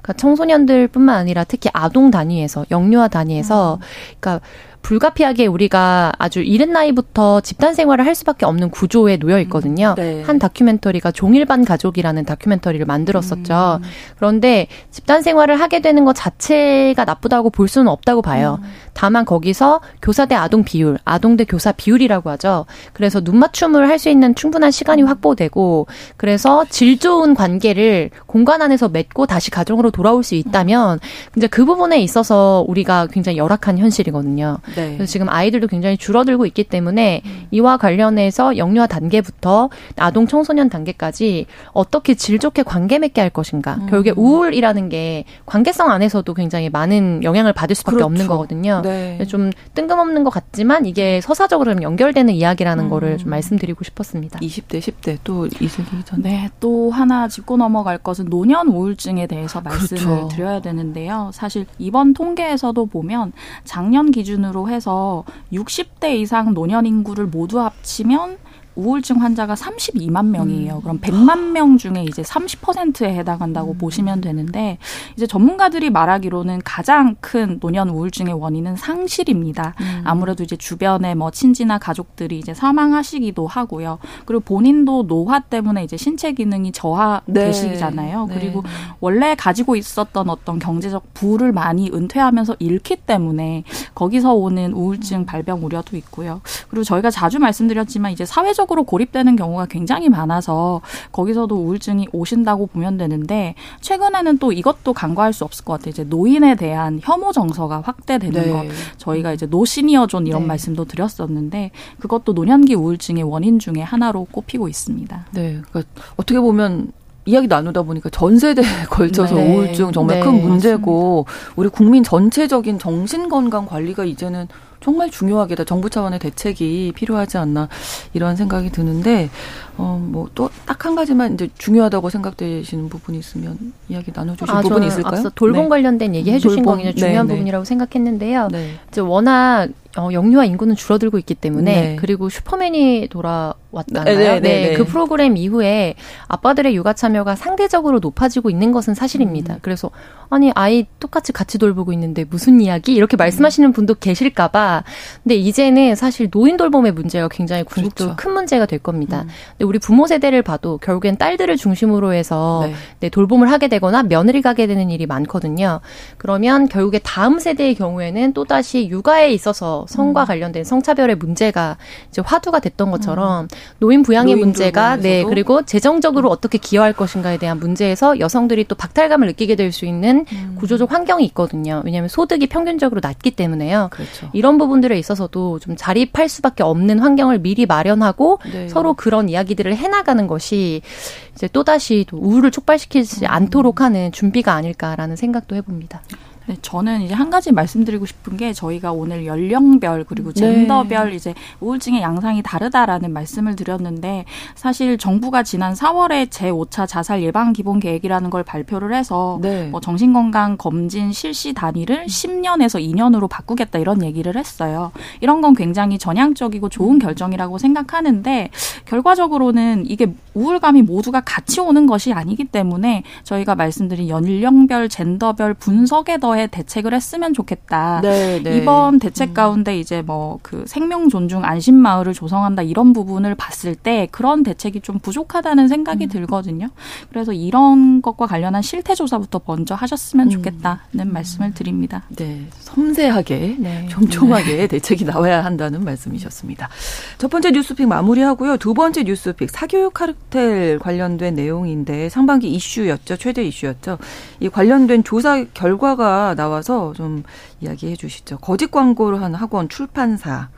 그러니까 청소년들뿐만 아니라 특히 아동 단위에서 영유아 단위에서 음. 그러니까 불가피하게 우리가 아주 이른 나이부터 집단 생활을 할 수밖에 없는 구조에 놓여 있거든요. 음, 네. 한 다큐멘터리가 종일반 가족이라는 다큐멘터리를 만들었었죠. 음. 그런데 집단 생활을 하게 되는 것 자체가 나쁘다고 볼 수는 없다고 봐요. 음. 다만 거기서 교사 대 아동 비율, 아동 대 교사 비율이라고 하죠. 그래서 눈 맞춤을 할 수 있는 충분한 시간이 확보되고 그래서 질 좋은 관계를 공간 안에서 맺고 다시 가정으로 돌아올 수 있다면 이제 그 부분에 있어서 우리가 굉장히 열악한 현실이거든요. 네. 그래서 지금 아이들도 굉장히 줄어들고 있기 때문에 음. 이와 관련해서 영유아 단계부터 아동 청소년 단계까지 어떻게 질 좋게 관계 맺게 할 것인가. 음. 결국에 우울이라는 게 관계성 안에서도 굉장히 많은 영향을 받을 수밖에 그렇죠. 없는 거거든요. 네. 좀 뜬금없는 것 같지만 이게 서사적으로 연결되는 이야기라는 음. 거를 좀 말씀드리고 싶었습니다. 20대, 10대 또 이슬기 전. 네, 또 하나 짚고 넘어갈 것은 노년 우울증에 대해서 말씀을 그렇죠. 드려야 되는데요. 사실 이번 통계에서도 보면 작년 기준으로 기준으로 해서 60대 이상 노년 인구를 모두 합치면 우울증 환자가 32만 명이에요. 음. 그럼 100만 명 중에 이제 30%에 해당한다고 음. 보시면 되는데 이제 전문가들이 말하기로는 가장 큰 노년 우울증의 원인은 상실입니다. 음. 아무래도 이제 주변에 뭐 친지나 가족들이 이제 사망하시기도 하고요. 그리고 본인도 노화 때문에 이제 신체 기능이 저하되시잖아요. 네. 그리고 네. 원래 가지고 있었던 어떤 경제적 부를 많이 은퇴하면서 잃기 때문에 거기서 오는 우울증 발병 우려도 있고요. 그리고 저희가 자주 말씀드렸지만 이제 사회적 사회적으로 고립되는 경우가 굉장히 많아서 거기서도 우울증이 오신다고 보면 되는데 최근에는 또 이것도 간과할 수 없을 것 같아요. 이제 노인에 대한 혐오 정서가 확대되는 네. 것. 저희가 이제 no senior zone 이런 네. 말씀도 드렸었는데 그것도 노년기 우울증의 원인 중에 하나로 꼽히고 있습니다. 네. 그러니까 어떻게 보면 이야기 나누다 보니까 전 세대에 걸쳐서 네. 우울증 정말 네. 큰 문제고 맞습니다. 우리 국민 전체적인 정신 건강 관리가 이제는 정말 중요하게 다. 정부 차원의 대책이 필요하지 않나 이런 생각이 드는데 어 뭐 또 딱 한 가지만 이제 중요하다고 생각되시는 부분이 있으면 이야기 나눠주실 아, 부분이 있을까요? 앞서 돌봄 네. 관련된 얘기 해주신 거 굉장히 중요한 네, 네. 부분이라고 생각했는데요. 네. 이제 워낙 어, 영유아 인구는 줄어들고 있기 때문에 네. 그리고 슈퍼맨이 돌아 왔잖아요. 네, 네, 네, 그 프로그램 이후에 아빠들의 육아 참여가 상대적으로 높아지고 있는 것은 사실입니다. 음. 그래서 아니 아이 똑같이 같이 돌보고 있는데 무슨 이야기 이렇게 말씀하시는 분도 계실까봐. 근데 이제는 사실 노인 돌봄의 문제가 굉장히 궁극적으로 그렇죠. 큰 문제가 될 겁니다. 음. 우리 부모 세대를 봐도 결국엔 딸들을 중심으로 해서 네. 네, 돌봄을 하게 되거나 며느리 가게 되는 일이 많거든요. 그러면 결국에 다음 세대의 경우에는 또 다시 육아에 있어서 성과 음. 관련된 성차별의 문제가 이제 화두가 됐던 것처럼 음. 노인 부양의 문제가 네 그리고 재정적으로 어떻게 기여할 것인가에 대한 문제에서 여성들이 또 박탈감을 느끼게 될 수 있는 음. 구조적 환경이 있거든요. 왜냐하면 소득이 평균적으로 낮기 때문에요. 그렇죠. 이런 부분들에 있어서도 좀 자립할 수밖에 없는 환경을 미리 마련하고 네. 서로 그런 이야기 들을 해나가는 것이 이제 또 다시 우울을 촉발시키지 음. 않도록 하는 준비가 아닐까라는 생각도 해봅니다. 네, 저는 이제 한 가지 말씀드리고 싶은 게 저희가 오늘 연령별 그리고 네. 젠더별 네. 이제 우울증의 양상이 다르다라는 말씀을 드렸는데 사실 정부가 지난 4월에 제5차 자살 예방 기본 계획이라는 걸 발표를 해서 네. 뭐 정신건강 검진 실시 단위를 10년에서 2년으로 바꾸겠다 이런 얘기를 했어요. 이런 건 굉장히 전향적이고 좋은 결정이라고 생각하는데 결과적으로는 이게 우울감이 모두가 같이 오는 것이 아니기 때문에 저희가 말씀드린 연령별 젠더별 분석에 더 거에 대책을 했으면 좋겠다. 네, 네. 이번 대책 음. 가운데 이제 뭐 그 생명 존중 안심 마을을 조성한다 이런 부분을 봤을 때 그런 대책이 좀 부족하다는 생각이 음. 들거든요. 그래서 이런 것과 관련한 실태 조사부터 먼저 하셨으면 음. 좋겠다는 음. 말씀을 드립니다. 네, 섬세하게 네. 촘촘하게 네. 대책이 나와야 한다는 말씀이셨습니다. 첫 번째 뉴스픽 마무리하고요. 두 번째 뉴스픽 사교육 카르텔 관련된 내용인데 상반기 이슈였죠. 최대 이슈였죠. 이 관련된 조사 결과가 나와서 좀 이야기해 주시죠. 거짓 광고를 한 학원 출판사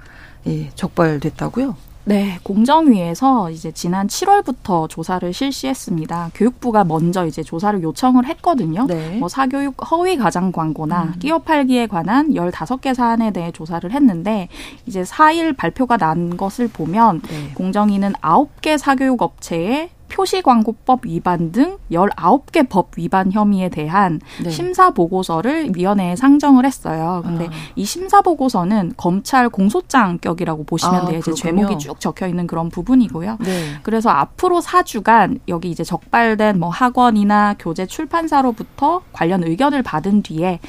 예, 적발됐다고요? 네, 공정위에서 이제 지난 7월부터 조사를 실시했습니다. 교육부가 먼저 이제 조사를 요청을 했거든요. 네. 뭐 사교육 허위 가장 광고나 음. 끼어 팔기에 관한 15개 사안에 대해 조사를 했는데 이제 4일 발표가 난 것을 보면 네. 공정위는 9개 사교육 업체에 표시광고법 위반 등 19개 법 위반 혐의에 대한 네. 심사 보고서를 위원회에 상정을 했어요. 근데 아. 이 심사 보고서는 검찰 공소장격이라고 보시면 아, 돼요. 이제 제목이 쭉 적혀 있는 그런 부분이고요. 네. 그래서 앞으로 4주간 여기 이제 적발된 뭐 학원이나 교재 출판사로부터 관련 의견을 받은 뒤에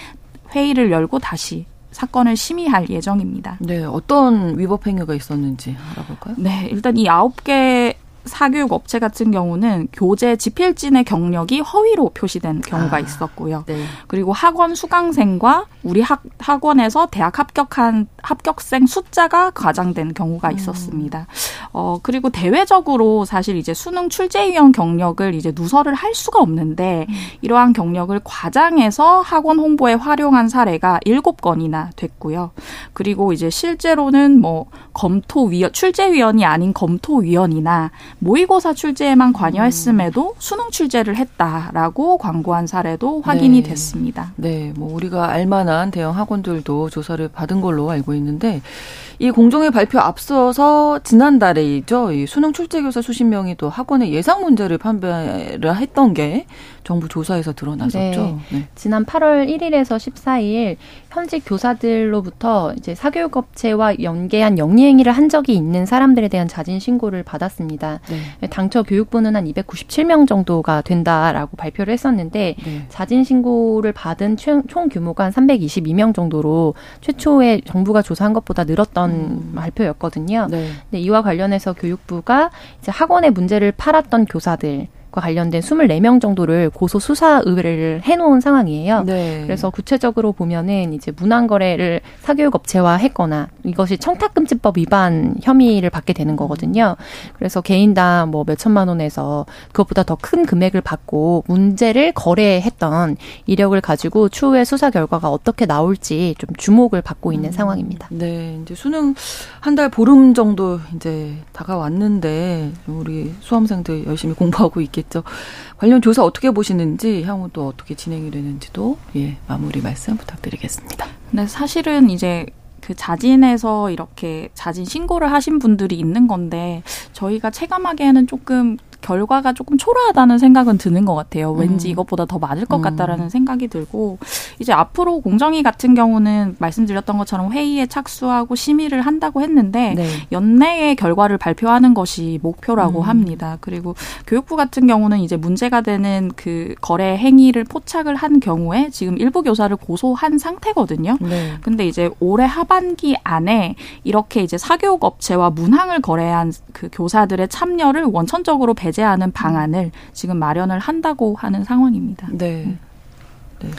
회의를 열고 다시 사건을 심의할 예정입니다. 네, 어떤 위법 행위가 있었는지 알아볼까요? 네, 일단 이 아홉 개 사교육 업체 같은 경우는 교재 지필진의 경력이 허위로 표시된 경우가 아, 있었고요. 네. 그리고 학원 수강생과 우리 학, 학원에서 대학 합격한 합격생 숫자가 과장된 경우가 음. 있었습니다. 어, 그리고 대외적으로 사실 이제 수능 출제 위원 경력을 이제 누설을 할 수가 없는데 음. 이러한 경력을 과장해서 학원 홍보에 활용한 사례가 일곱 건이나 됐고요. 그리고 이제 실제로는 뭐 검토 위원, 출제 위원이 아닌 검토 위원이나 모의고사 출제에만 관여했음에도 음. 수능 출제를 했다라고 광고한 사례도 확인이 네. 됐습니다. 네, 뭐 우리가 알만한 대형 학원들도 조사를 받은 걸로 알고 있는데 이 공정의 발표 앞서서 지난달에죠. 이 수능 출제교사 수십 명이 또 학원의 예상 문제를 판별을 했던 게 정부 조사에서 드러났었죠. 네. 네. 지난 8월 1일에서 14일 현직 교사들로부터 이제 사교육 업체와 연계한 영리 행위를 한 적이 있는 사람들에 대한 자진 신고를 받았습니다. 네. 당초 교육부는 한 297명 정도가 된다라고 발표를 했었는데 네. 자진 신고를 받은 총, 총 규모가 한 322명 정도로 최초에 정부가 조사한 것보다 늘었던 음. 발표였거든요. 네. 근데 이와 관련해서 교육부가 이제 학원에 문제를 팔았던 교사들 과 관련된 24명 정도를 고소 수사 의뢰를 해놓은 상황이에요. 네. 그래서 구체적으로 보면은 이제 문안 거래를 사교육 업체와 했거나 이것이 청탁금지법 위반 혐의를 받게 되는 거거든요. 그래서 개인당 뭐 몇천만 원에서 그것보다 더 큰 금액을 받고 문제를 거래했던 이력을 가지고 추후에 수사 결과가 어떻게 나올지 좀 주목을 받고 있는 음. 상황입니다. 네, 이제 수능 한 달 보름 정도 이제 다가왔는데 우리 수험생들 열심히 공부하고 있겠. 있겠죠. 관련 조사 어떻게 보시는지 향후 또 어떻게 진행이 되는지도 예 마무리 말씀 부탁드리겠습니다. 네, 사실은 이제 그 자진해서 이렇게 자진 신고를 하신 분들이 있는 건데 저희가 체감하기에는 조금 결과가 조금 초라하다는 생각은 드는 것 같아요. 왠지 음. 이것보다 더 맞을 것 음. 같다라는 생각이 들고 이제 앞으로 공정위 같은 경우는 말씀드렸던 것처럼 회의에 착수하고 심의를 한다고 했는데 네. 연내에 결과를 발표하는 것이 목표라고 음. 합니다. 그리고 교육부 같은 경우는 이제 문제가 되는 그 거래 행위를 포착을 한 경우에 지금 일부 교사를 고소한 상태거든요. 네. 근데 이제 올해 하반기 안에 이렇게 이제 사교육 업체와 문항을 거래한 그 교사들의 참여를 원천적으로 배 제하는 방안을 지금 마련을 한다고 하는 상황입니다. 네. 음. 네,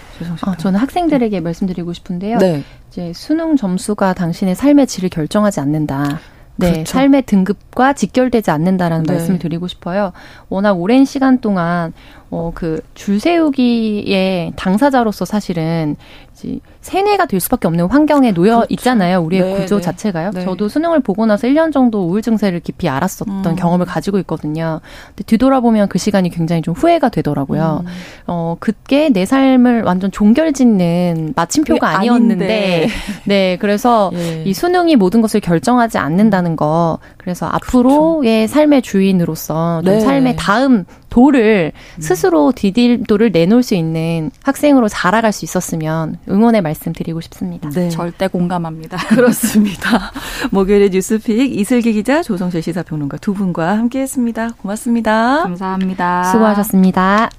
어, 저는 학생들에게 말씀드리고 싶은데요. 네. 이제 수능 점수가 당신의 삶의 질을 결정하지 않는다. 네, 그렇죠. 삶의 등급과 직결되지 않는다라는 네. 말씀을 드리고 싶어요. 워낙 오랜 시간 동안 어, 그, 줄 세우기의 당사자로서 사실은 이제 세뇌가 될 수밖에 없는 환경에 놓여 그렇죠. 있잖아요. 우리의 네, 구조 네. 자체가요. 네. 저도 수능을 보고 나서 1년 정도 우울 증세를 깊이 알았었던 음. 경험을 가지고 있거든요. 근데 뒤돌아보면 그 시간이 굉장히 좀 후회가 되더라고요. 음. 어, 그게 내 삶을 완전 종결 짓는 마침표가 아니었는데, 네, 그래서 예. 이 수능이 모든 것을 결정하지 않는다는 거, 그래서 앞으로의 그렇죠. 삶의 주인으로서 좀 네. 삶의 다음 도를 음. 스스로 디딜도를 내놓을 수 있는 학생으로 자라갈 수 있었으면 응원의 말씀 드리고 싶습니다. 네. 절대 공감합니다. 그렇습니다. 목요일의 뉴스픽 이슬기 기자, 조성실 시사평론가 두 분과 함께했습니다. 고맙습니다. 감사합니다. 수고하셨습니다.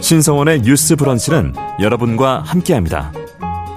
신성원의 뉴스 브런치는 여러분과 함께합니다.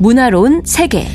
문화로운 세계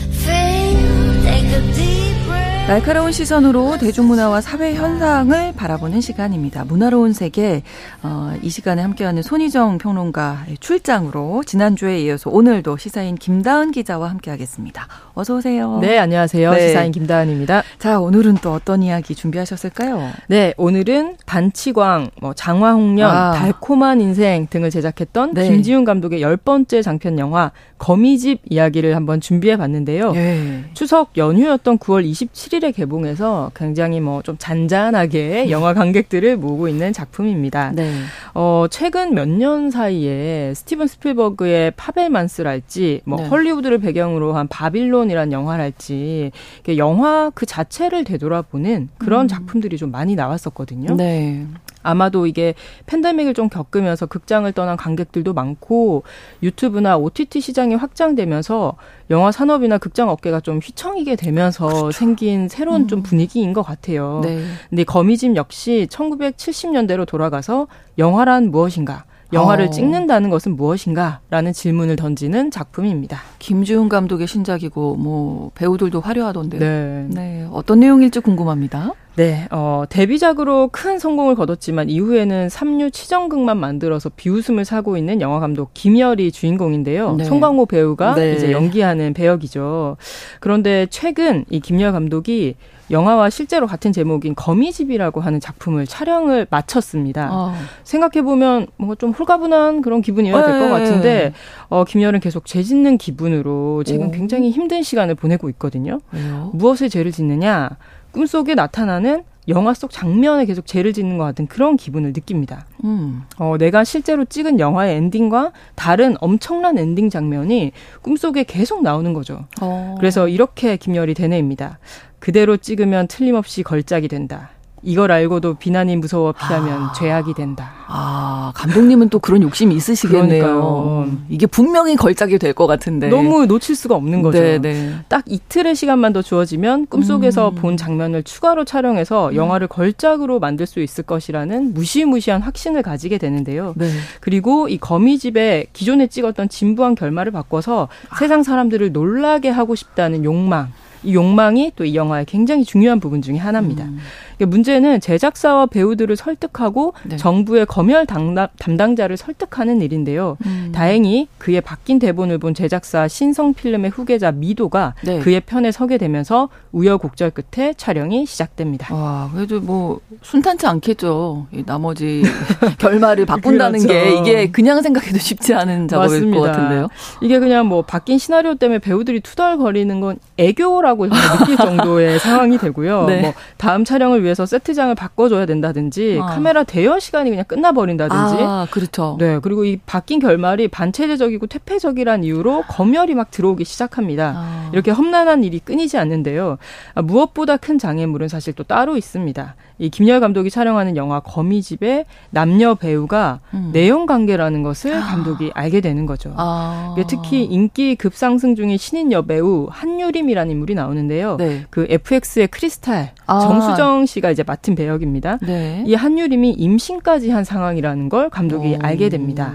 날카로운 시선으로 대중문화와 사회 현상을 바라보는 시간입니다. 문화로운 세계 어, 이 시간에 함께하는 손희정 평론가 출장으로 지난주에 이어서 오늘도 시사인 김다은 기자와 함께하겠습니다. 어서 오세요. 네, 안녕하세요. 네. 시사인 김다은입니다. 자, 오늘은 또 어떤 이야기 준비하셨을까요? 네, 오늘은 반치광, 뭐 장화홍련, 아. 달콤한 인생 등을 제작했던 네. 김지훈 감독의 열 번째 장편 영화 거미집 이야기를 한번 준비해 봤는데요. 예. 추석 연휴였던 9월 27일에 개봉해서 굉장히 뭐 좀 잔잔하게 영화 관객들을 모으고 있는 작품입니다. 네. 어, 최근 몇 년 사이에 스티븐 스필버그의 파벨만스랄지 뭐 네. 헐리우드를 배경으로 한 바빌론이란 영화랄지 영화 그 자체를 되돌아보는 그런 음. 작품들이 좀 많이 나왔었거든요. 네. 아마도 이게 팬데믹을 좀 겪으면서 극장을 떠난 관객들도 많고 유튜브나 OTT 시장이 확장되면서 영화 산업이나 극장 업계가 좀 휘청이게 되면서 그렇죠. 생긴 새로운 음. 좀 분위기인 것 같아요. 네. 근데 거미집 역시 1970년대로 돌아가서 영화란 무엇인가? 영화를 어. 찍는다는 것은 무엇인가라는 질문을 던지는 작품입니다. 김주훈 감독의 신작이고 뭐 배우들도 화려하던데요. 네. 네. 어떤 내용일지 궁금합니다. 네, 어, 데뷔작으로 큰 성공을 거뒀지만 이후에는 삼류 치정극만 만들어서 비웃음을 사고 있는 영화 감독 김열이 주인공인데요. 네. 송강호 배우가 네. 이제 연기하는 배역이죠. 그런데 최근 이 김열 감독이 영화와 실제로 같은 제목인 거미집이라고 하는 작품을 촬영을 마쳤습니다. 어. 생각해 보면 뭔가 좀 홀가분한 그런 기분이어야 될것 네. 같은데, 어, 김열은 계속 죄 짓는 기분으로 지금 오. 굉장히 힘든 시간을 보내고 있거든요. 왜요? 무엇을 죄를 짓느냐? 꿈속에 나타나는 영화 속 장면에 계속 죄를 짓는 것 같은 그런 기분을 느낍니다. 음. 어, 내가 실제로 찍은 영화의 엔딩과 다른 엄청난 엔딩 장면이 꿈속에 계속 나오는 거죠. 어. 그래서 이렇게 김열이 되뇌입니다. 그대로 찍으면 틀림없이 걸작이 된다. 이걸 알고도 비난이 무서워 피하면 아. 죄악이 된다. 아, 감독님은 또 그런 욕심이 있으시겠네요. 그러니까요. 이게 분명히 걸작이 될 것 같은데. 너무 놓칠 수가 없는 거죠. 네네. 네. 딱 이틀의 시간만 더 주어지면 꿈속에서 음. 본 장면을 추가로 촬영해서 음. 영화를 걸작으로 만들 수 있을 것이라는 무시무시한 확신을 가지게 되는데요. 네. 그리고 이 거미집에 기존에 찍었던 진부한 결말을 바꿔서 아. 세상 사람들을 놀라게 하고 싶다는 욕망. 이 욕망이 또 이 영화의 굉장히 중요한 부분 중의 하나입니다. 음. 문제는 제작사와 배우들을 설득하고 네. 정부의 검열 담당자를 설득하는 일인데요. 음. 다행히 그의 바뀐 대본을 본 제작사 신성 필름의 후계자 미도가 네. 그의 편에 서게 되면서 우여곡절 끝에 촬영이 시작됩니다. 와, 그래도 뭐 순탄치 않겠죠. 나머지 결말을 바꾼다는 그렇죠. 게 이게 그냥 생각해도 쉽지 않은 작업일 맞습니다. 것 같은데요. 이게 그냥 뭐 바뀐 시나리오 때문에 배우들이 투덜거리는 건 애교라고 느낄 정도의 상황이 되고요. 네. 뭐 다음 촬영을 위해서 세트장을 바꿔줘야 된다든지 아. 카메라 대여 시간이 그냥 끝나버린다든지. 아, 그렇죠. 네, 그리고 이 바뀐 결말이 반체제적이고 퇴폐적이란 이유로 검열이 막 들어오기 시작합니다. 아. 이렇게 험난한 일이 끊이지 않는데요. 아, 무엇보다 큰 장애물은 사실 또 따로 있습니다. 이 김열 감독이 촬영하는 영화 거미집의 남녀 배우가 음. 내용 관계라는 것을 아. 감독이 알게 되는 거죠. 아. 특히 인기 급상승 중인 신인 여배우 한유림이라는 인물이 나오는데요. 네. 그 FX의 크리스탈 아. 정수정 씨가 이제 맡은 배역입니다. 네. 이 한유림이 임신까지 한 상황이라는 걸 감독이 오. 알게 됩니다.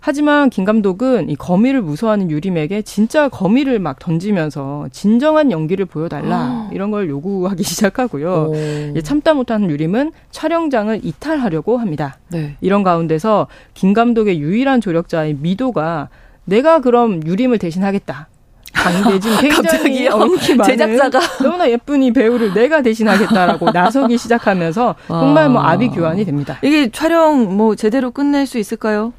하지만 김 감독은 이 거미를 무서워하는 유림에게 진짜 거미를 막 던지면서 진정한 연기를 보여달라 아. 이런 걸 요구하기 시작하고요. 오. 참다 못하는 유림은 촬영장을 이탈하려고 합니다. 네. 이런 가운데서 김 감독의 유일한 조력자인 미도가 내가 그럼 유림을 대신하겠다. 강대진 굉장히 인기 많은 제작자가 너무나 예쁜 이 배우를 내가 대신하겠다라고 나서기 시작하면서 정말 뭐 아비 규환이 됩니다. 이게 촬영 뭐 제대로 끝낼 수 있을까요?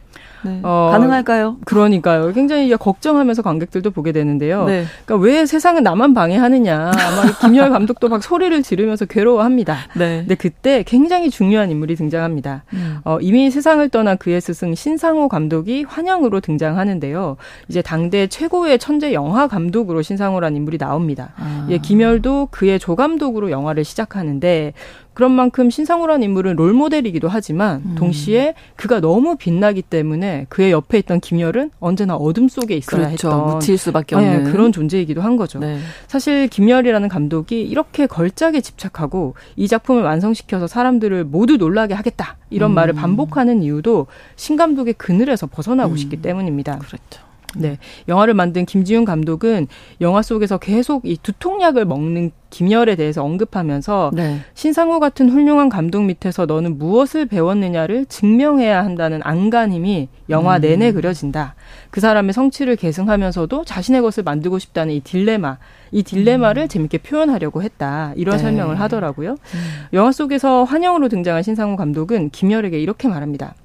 네. 어, 가능할까요? 그러니까요. 굉장히 걱정하면서 관객들도 보게 되는데요. 네. 그러니까 왜 세상은 나만 방해하느냐. 아마 김열 감독도 막 소리를 지르면서 괴로워합니다. 네. 근데 그때 굉장히 중요한 인물이 등장합니다. 음. 어, 이미 세상을 떠난 그의 스승 신상호 감독이 환영으로 등장하는데요. 이제 당대 최고의 천재 영화 감독으로 신상호라는 인물이 나옵니다. 아. 예, 김열도 그의 조감독으로 영화를 시작하는데 그런 만큼 신상우라는 인물은 롤모델이기도 하지만 음. 동시에 그가 너무 빛나기 때문에 그의 옆에 있던 김열은 언제나 어둠 속에 있어야 그렇죠. 했던 묻힐 수밖에 네, 없는 네, 그런 존재이기도 한 거죠. 네. 사실 김열이라는 감독이 이렇게 걸작에 집착하고 이 작품을 완성시켜서 사람들을 모두 놀라게 하겠다 이런 음. 말을 반복하는 이유도 신 감독의 그늘에서 벗어나고 음. 싶기 때문입니다. 그렇죠. 네. 영화를 만든 김지훈 감독은 영화 속에서 계속 이 두통약을 먹는 김열에 대해서 언급하면서 네. 신상호 같은 훌륭한 감독 밑에서 너는 무엇을 배웠느냐를 증명해야 한다는 안간힘이 영화 음. 내내 그려진다. 그 사람의 성취를 계승하면서도 자신의 것을 만들고 싶다는 이 딜레마, 이 딜레마를 음. 재밌게 표현하려고 했다. 이런 네. 설명을 하더라고요. 음. 영화 속에서 환영으로 등장한 신상호 감독은 김열에게 이렇게 말합니다.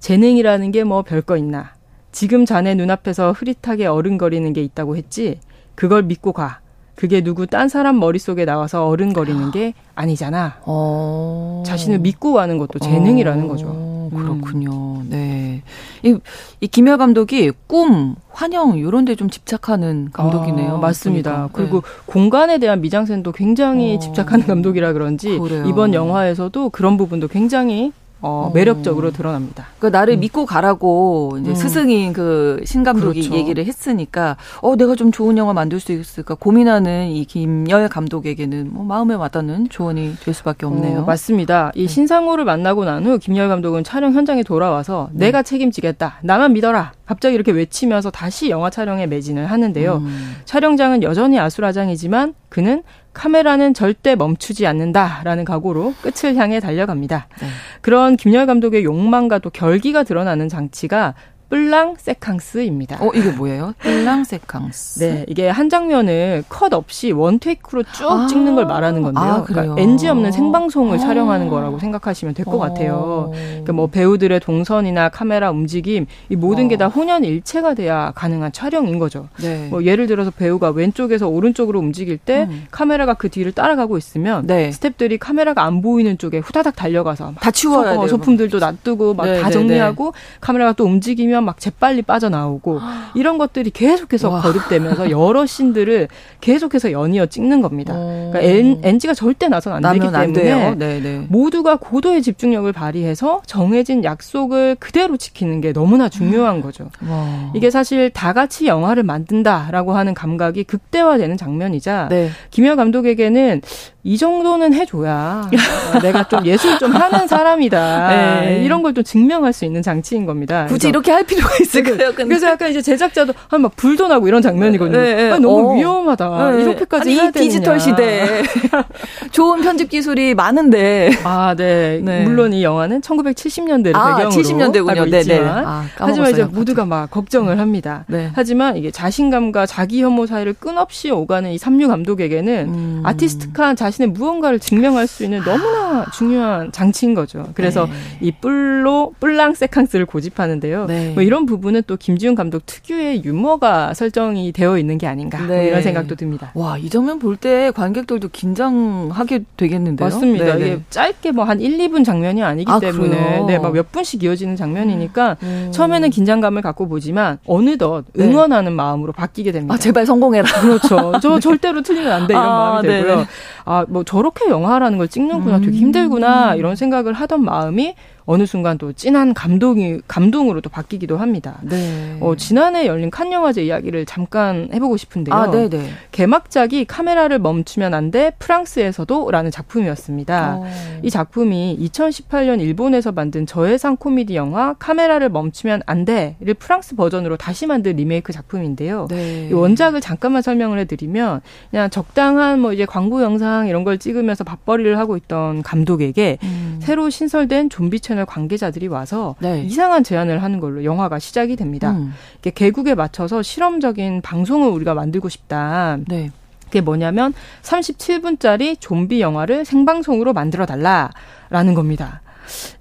재능이라는 게 뭐 별거 있나. 지금 자네 눈앞에서 흐릿하게 어른거리는 게 있다고 했지. 그걸 믿고 가. 그게 누구 딴 사람 머릿속에 나와서 어른거리는 게 아니잖아. 어... 자신을 믿고 가는 것도 재능이라는 어... 거죠. 음. 그렇군요. 네. 이, 이 김열 감독이 꿈, 환영 이런 데 좀 집착하는 감독이네요. 아, 맞습니다. 그러니까. 그리고 네. 공간에 대한 미장센도 굉장히 어... 집착하는 감독이라 그런지 그래요. 이번 영화에서도 그런 부분도 굉장히 어, 어, 매력적으로 드러납니다. 그 나를 음. 믿고 가라고 이제 음. 스승인 그 신감독이 그렇죠. 얘기를 했으니까 어 내가 좀 좋은 영화 만들 수 있을까 고민하는 이 김열 감독에게는 뭐 마음에 와닿는 조언이 될 수밖에 없네요. 어, 맞습니다. 이 네. 신상호를 만나고 난 후 김열 감독은 촬영 현장에 돌아와서 네. 내가 책임지겠다. 나만 믿어라. 갑자기 이렇게 외치면서 다시 영화 촬영에 매진을 하는데요. 음. 촬영장은 여전히 아수라장이지만 그는 카메라는 절대 멈추지 않는다라는 각오로 끝을 향해 달려갑니다. 네. 그런 김열 감독의 욕망과 또 결기가 드러나는 장치가 뿔랑 세캉스입니다. 어, 이게 뭐예요? 뿔랑 세캉스. 네, 이게 한 장면을 컷 없이 원 테이크로 쭉 아~ 찍는 걸 말하는 건데요. 아, 그러니까 NG 없는 생방송을 아~ 촬영하는 거라고 생각하시면 될 것 같아요. 어. 그러니까 뭐 배우들의 동선이나 카메라 움직임 이 모든 게 다 혼연 일체가 돼야 가능한 촬영인 거죠. 네. 뭐 예를 들어서 배우가 왼쪽에서 오른쪽으로 움직일 때 음. 카메라가 그 뒤를 따라가고 있으면 네. 스탭들이 카메라가 안 보이는 쪽에 후다닥 달려가서 다 치워야 돼요. 소품들도 놔두고 막다 네, 네, 네, 정리하고 카메라가 또 움직이면 막 재빨리 빠져나오고 이런 것들이 계속해서 와. 거듭되면서 여러 신들을 계속해서 연이어 찍는 겁니다. 어. 그러니까 N, NG가 절대 나선 안 되기 때문에 안 네, 네. 모두가 고도의 집중력을 발휘해서 정해진 약속을 그대로 지키는 게 너무나 중요한 음. 거죠. 와. 이게 사실 다 같이 영화를 만든다라고 하는 감각이 극대화되는 장면이자 네. 김열 감독에게는 이 정도는 해줘야 내가 좀 예술 좀 하는 사람이다. 네. 이런 걸 좀 증명할 수 있는 장치인 겁니다. 굳이 이렇게 할 필요 필요가 있을까요? 근데? 그래서 약간 이제 제작자도 한막 불도 나고 이런 장면이거든요. 네, 네. 아니, 너무 어. 위험하다. 네. 이렇게까지 아니, 해야 되느냐. 디지털 시대 좋은 편집 기술이 많은데. 아, 네. 네. 물론 이 영화는 1970년대를 아, 배경으로 70년대군요. 알고 네, 있지만 아, 하지만 이제 모두가 막 걱정을 합니다. 네. 하지만 이게 자신감과 자기 혐오 사이를 끝없이 오가는 이 삼류 감독에게는 음. 아티스트한 자신의 무언가를 증명할 수 있는 너무나 중요한 장치인 거죠. 그래서 네. 이 뿔로 뿔랑 세캉스를 고집하는데요. 네. 뭐 이런 부분은 또 김지훈 감독 특유의 유머가 설정이 되어 있는 게 아닌가 뭐 네. 이런 생각도 듭니다. 와, 이 장면 볼 때 관객들도 긴장하게 되겠는데요. 맞습니다. 네네. 이게 네. 짧게 뭐 한 1, 2분 장면이 아니기 아, 때문에 네, 막 몇 분씩 이어지는 장면이니까 음. 처음에는 긴장감을 갖고 보지만 어느덧 네. 응원하는 마음으로 바뀌게 됩니다. 아, 제발 성공해라. 그렇죠. 저 절대로 틀리면 안 돼 이런 아, 마음이 되고요. 아, 뭐 저렇게 영화라는 걸 찍는구나. 되게 힘들구나. 이런 생각을 하던 마음이 어느 순간 또 진한 감동이 감동으로 또 바뀌기도 합니다. 네. 어, 지난해 열린 칸 영화제 이야기를 잠깐 해보고 싶은데요. 아, 네네. 네. 개막작이 카메라를 멈추면 안 돼 프랑스에서도라는 작품이었습니다. 오. 어. 이 작품이 2018년 일본에서 만든 저예산 코미디 영화 카메라를 멈추면 안 돼를 프랑스 버전으로 다시 만든 리메이크 작품인데요. 네. 이 원작을 잠깐만 설명을 해드리면 그냥 적당한 뭐 이제 광고 영상 이런 걸 찍으면서 밥벌이를 하고 있던 감독에게 음. 새로 신설된 좀비 채널 관계자들이 와서 네. 이상한 제안을 하는 걸로 영화가 시작이 됩니다. 음. 이게 개국에 맞춰서 실험적인 방송을 우리가 만들고 싶다. 네. 그게 뭐냐면 37분짜리 좀비 영화를 생방송으로 만들어 달라라는 겁니다.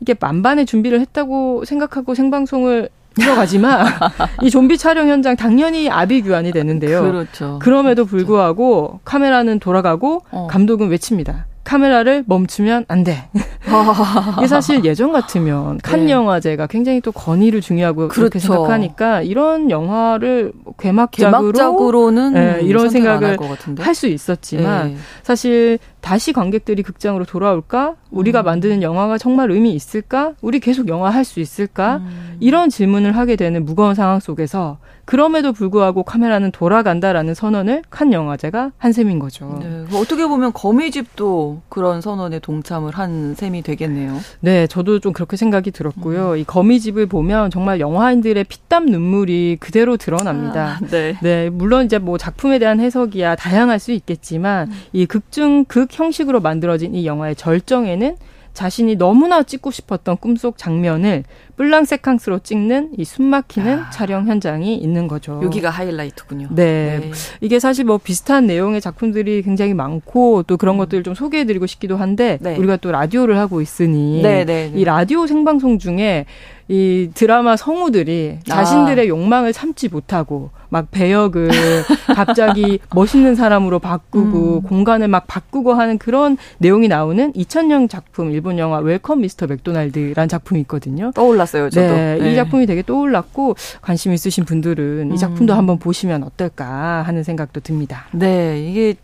이게 만반의 준비를 했다고 생각하고 생방송을 들어가지만 이 좀비 촬영 현장 당연히 아비규환이 되는데요. 그렇죠. 그럼에도 불구하고 카메라는 돌아가고 어. 감독은 외칩니다. 카메라를 멈추면 안 돼. 이게 사실 예전 같으면 칸 네. 영화제가 굉장히 또 권위를 중요하고 그렇게 그렇죠. 생각하니까 이런 영화를 개막작으로 는 네, 이런 생각을 할 수 있었지만 네. 사실 다시 관객들이 극장으로 돌아올까? 우리가 음. 만드는 영화가 정말 의미 있을까? 우리 계속 영화 할 수 있을까? 음. 이런 질문을 하게 되는 무거운 상황 속에서 그럼에도 불구하고 카메라는 돌아간다라는 선언을 칸 영화제가 한 셈인 거죠. 네, 어떻게 보면 거미집도 그런 선언에 동참을 한 셈이 되겠네요. 네, 저도 좀 그렇게 생각이 들었고요. 음. 이 거미집을 보면 정말 영화인들의 피땀 눈물이 그대로 드러납니다. 아, 네. 네, 물론 이제 뭐 작품에 대한 해석이야 다양할 수 있겠지만 음. 이 극중 극 형식으로 만들어진 이 영화의 절정에는 자신이 너무나 찍고 싶었던 꿈속 장면을 plan-séquence로 찍는 이 숨막히는 아. 촬영 현장이 있는 거죠. 여기가 하이라이트군요. 네. 네. 이게 사실 뭐 비슷한 내용의 작품들이 굉장히 많고 또 그런 음. 것들을 좀 소개해드리고 싶기도 한데 네. 우리가 또 라디오를 하고 있으니 네, 네, 네. 이 라디오 생방송 중에 이 드라마 성우들이 아. 자신들의 아. 욕망을 참지 못하고 막 배역을 갑자기 멋있는 사람으로 바꾸고 음. 공간을 막 바꾸고 하는 그런 내용이 나오는 2000년 작품 일본 영화 Welcome Mister McDonald라는 작품이 있거든요. 떠올랐어요, 저도. 네, 네. 이 작품이 되게 떠올랐고 관심 있으신 분들은 이 작품도 음. 한번 보시면 어떨까 하는 생각도 듭니다. 네, 이게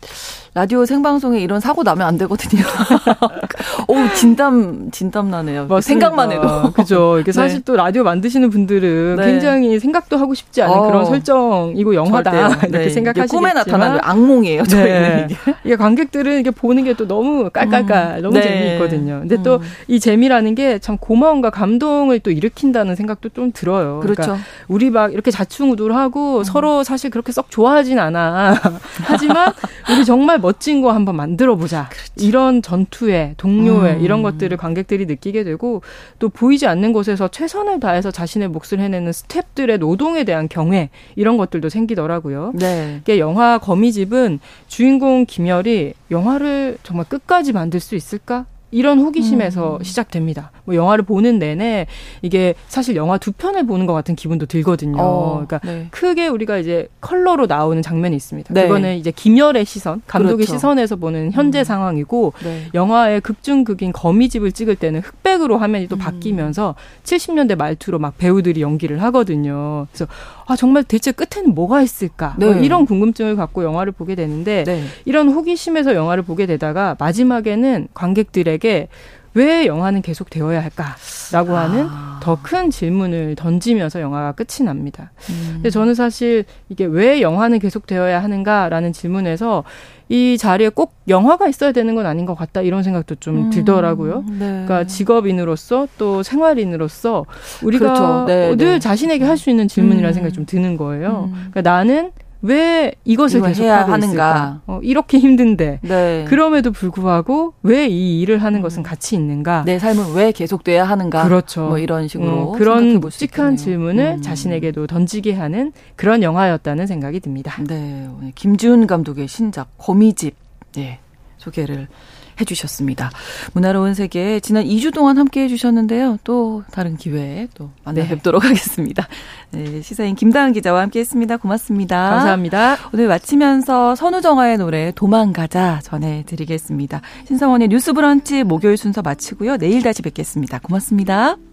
라디오 생방송에 이런 사고 나면 안 되거든요. 오, 진담, 진담 나네요. 맞습니다. 생각만 해도. 그죠. 이게 사실 네. 또 라디오 만드시는 분들은 네. 굉장히 생각도 하고 싶지 않은 어, 그런 설정이고 영화다. 이렇게 네. 생각하시겠지만. 꿈에 나타나는 악몽이에요, 저희는. 네. 이게 관객들은 이게 보는 게 또 너무 깔깔깔, 음. 너무 네. 재미있거든요. 근데 음. 또이 재미라는 게 참 고마움과 감동을 또 일으킨다는 생각도 좀 들어요. 그러니까 그렇죠. 그러니까 우리 막 이렇게 자충우돌하고 음. 서로 사실 그렇게 썩 좋아하진 않아. 하지만 우리 정말 멋진 거 한번 만들어 보자. 이런 전투에 동료에 음. 이런 것들을 관객들이 느끼게 되고 또 보이지 않는 곳에서 최선을 다해서 자신의 몫을 해내는 스탭들의 노동에 대한 경외 이런 것들도 생기더라고요. 네. 이게 영화 거미집은 주인공 김열이 영화를 정말 끝까지 만들 수 있을까? 이런 호기심에서 음. 시작됩니다. 뭐 영화를 보는 내내 이게 사실 영화 두 편을 보는 것 같은 기분도 들거든요. 어, 그러니까 네. 크게 우리가 이제 컬러로 나오는 장면이 있습니다. 네. 그거는 이제 김열의 시선, 감독의 그렇죠. 시선에서 보는 현재 음. 상황이고 네. 영화의 극중극인 거미집을 찍을 때는 흑백으로 화면이 또 음. 바뀌면서 70년대 말투로 막 배우들이 연기를 하거든요. 그래서 아 정말 대체 끝에는 뭐가 있을까? 뭐 네. 이런 궁금증을 갖고 영화를 보게 되는데 네. 이런 호기심에서 영화를 보게 되다가 마지막에는 관객들의 관객에게 왜 영화는 계속 되어야 할까라고 하는 아. 더큰 질문을 던지면서 영화가 끝이 납니다. 음. 근데 저는 사실 이게 왜 영화는 계속 되어야 하는가라는 질문에서 이 자리에 꼭 영화가 있어야 되는 건 아닌 것 같다 이런 생각도 좀 음, 들더라고요. 네. 그러니까 직업인으로서 또 생활인으로서 우리가 그렇죠. 네, 늘 네. 자신에게 할 수 있는 질문이라는 음. 생각이 좀 드는 거예요. 음. 그러니까 나는 왜 이것을 계속 해야 하고 하는가? 어, 이렇게 힘든데 네. 그럼에도 불구하고 왜 이 일을 하는 것은 가치 있는가? 내 삶은 왜 계속돼야 하는가? 그렇죠. 뭐 이런 식으로 음, 그런 묵직한 질문을 음. 자신에게도 던지게 하는 그런 영화였다는 생각이 듭니다. 네, 김지훈 감독의 신작 거미집 네, 소개를 해주셨습니다. 문화로운 세계 지난 2주 동안 함께 해주셨는데요. 또 다른 기회에 또 만나 네. 뵙도록 하겠습니다. 네, 시사인 김다은 기자와 함께했습니다. 고맙습니다. 감사합니다. 오늘 마치면서 선우정아의 노래 도망가자 전해드리겠습니다. 신성원의 뉴스브런치 목요일 순서 마치고요. 내일 다시 뵙겠습니다. 고맙습니다.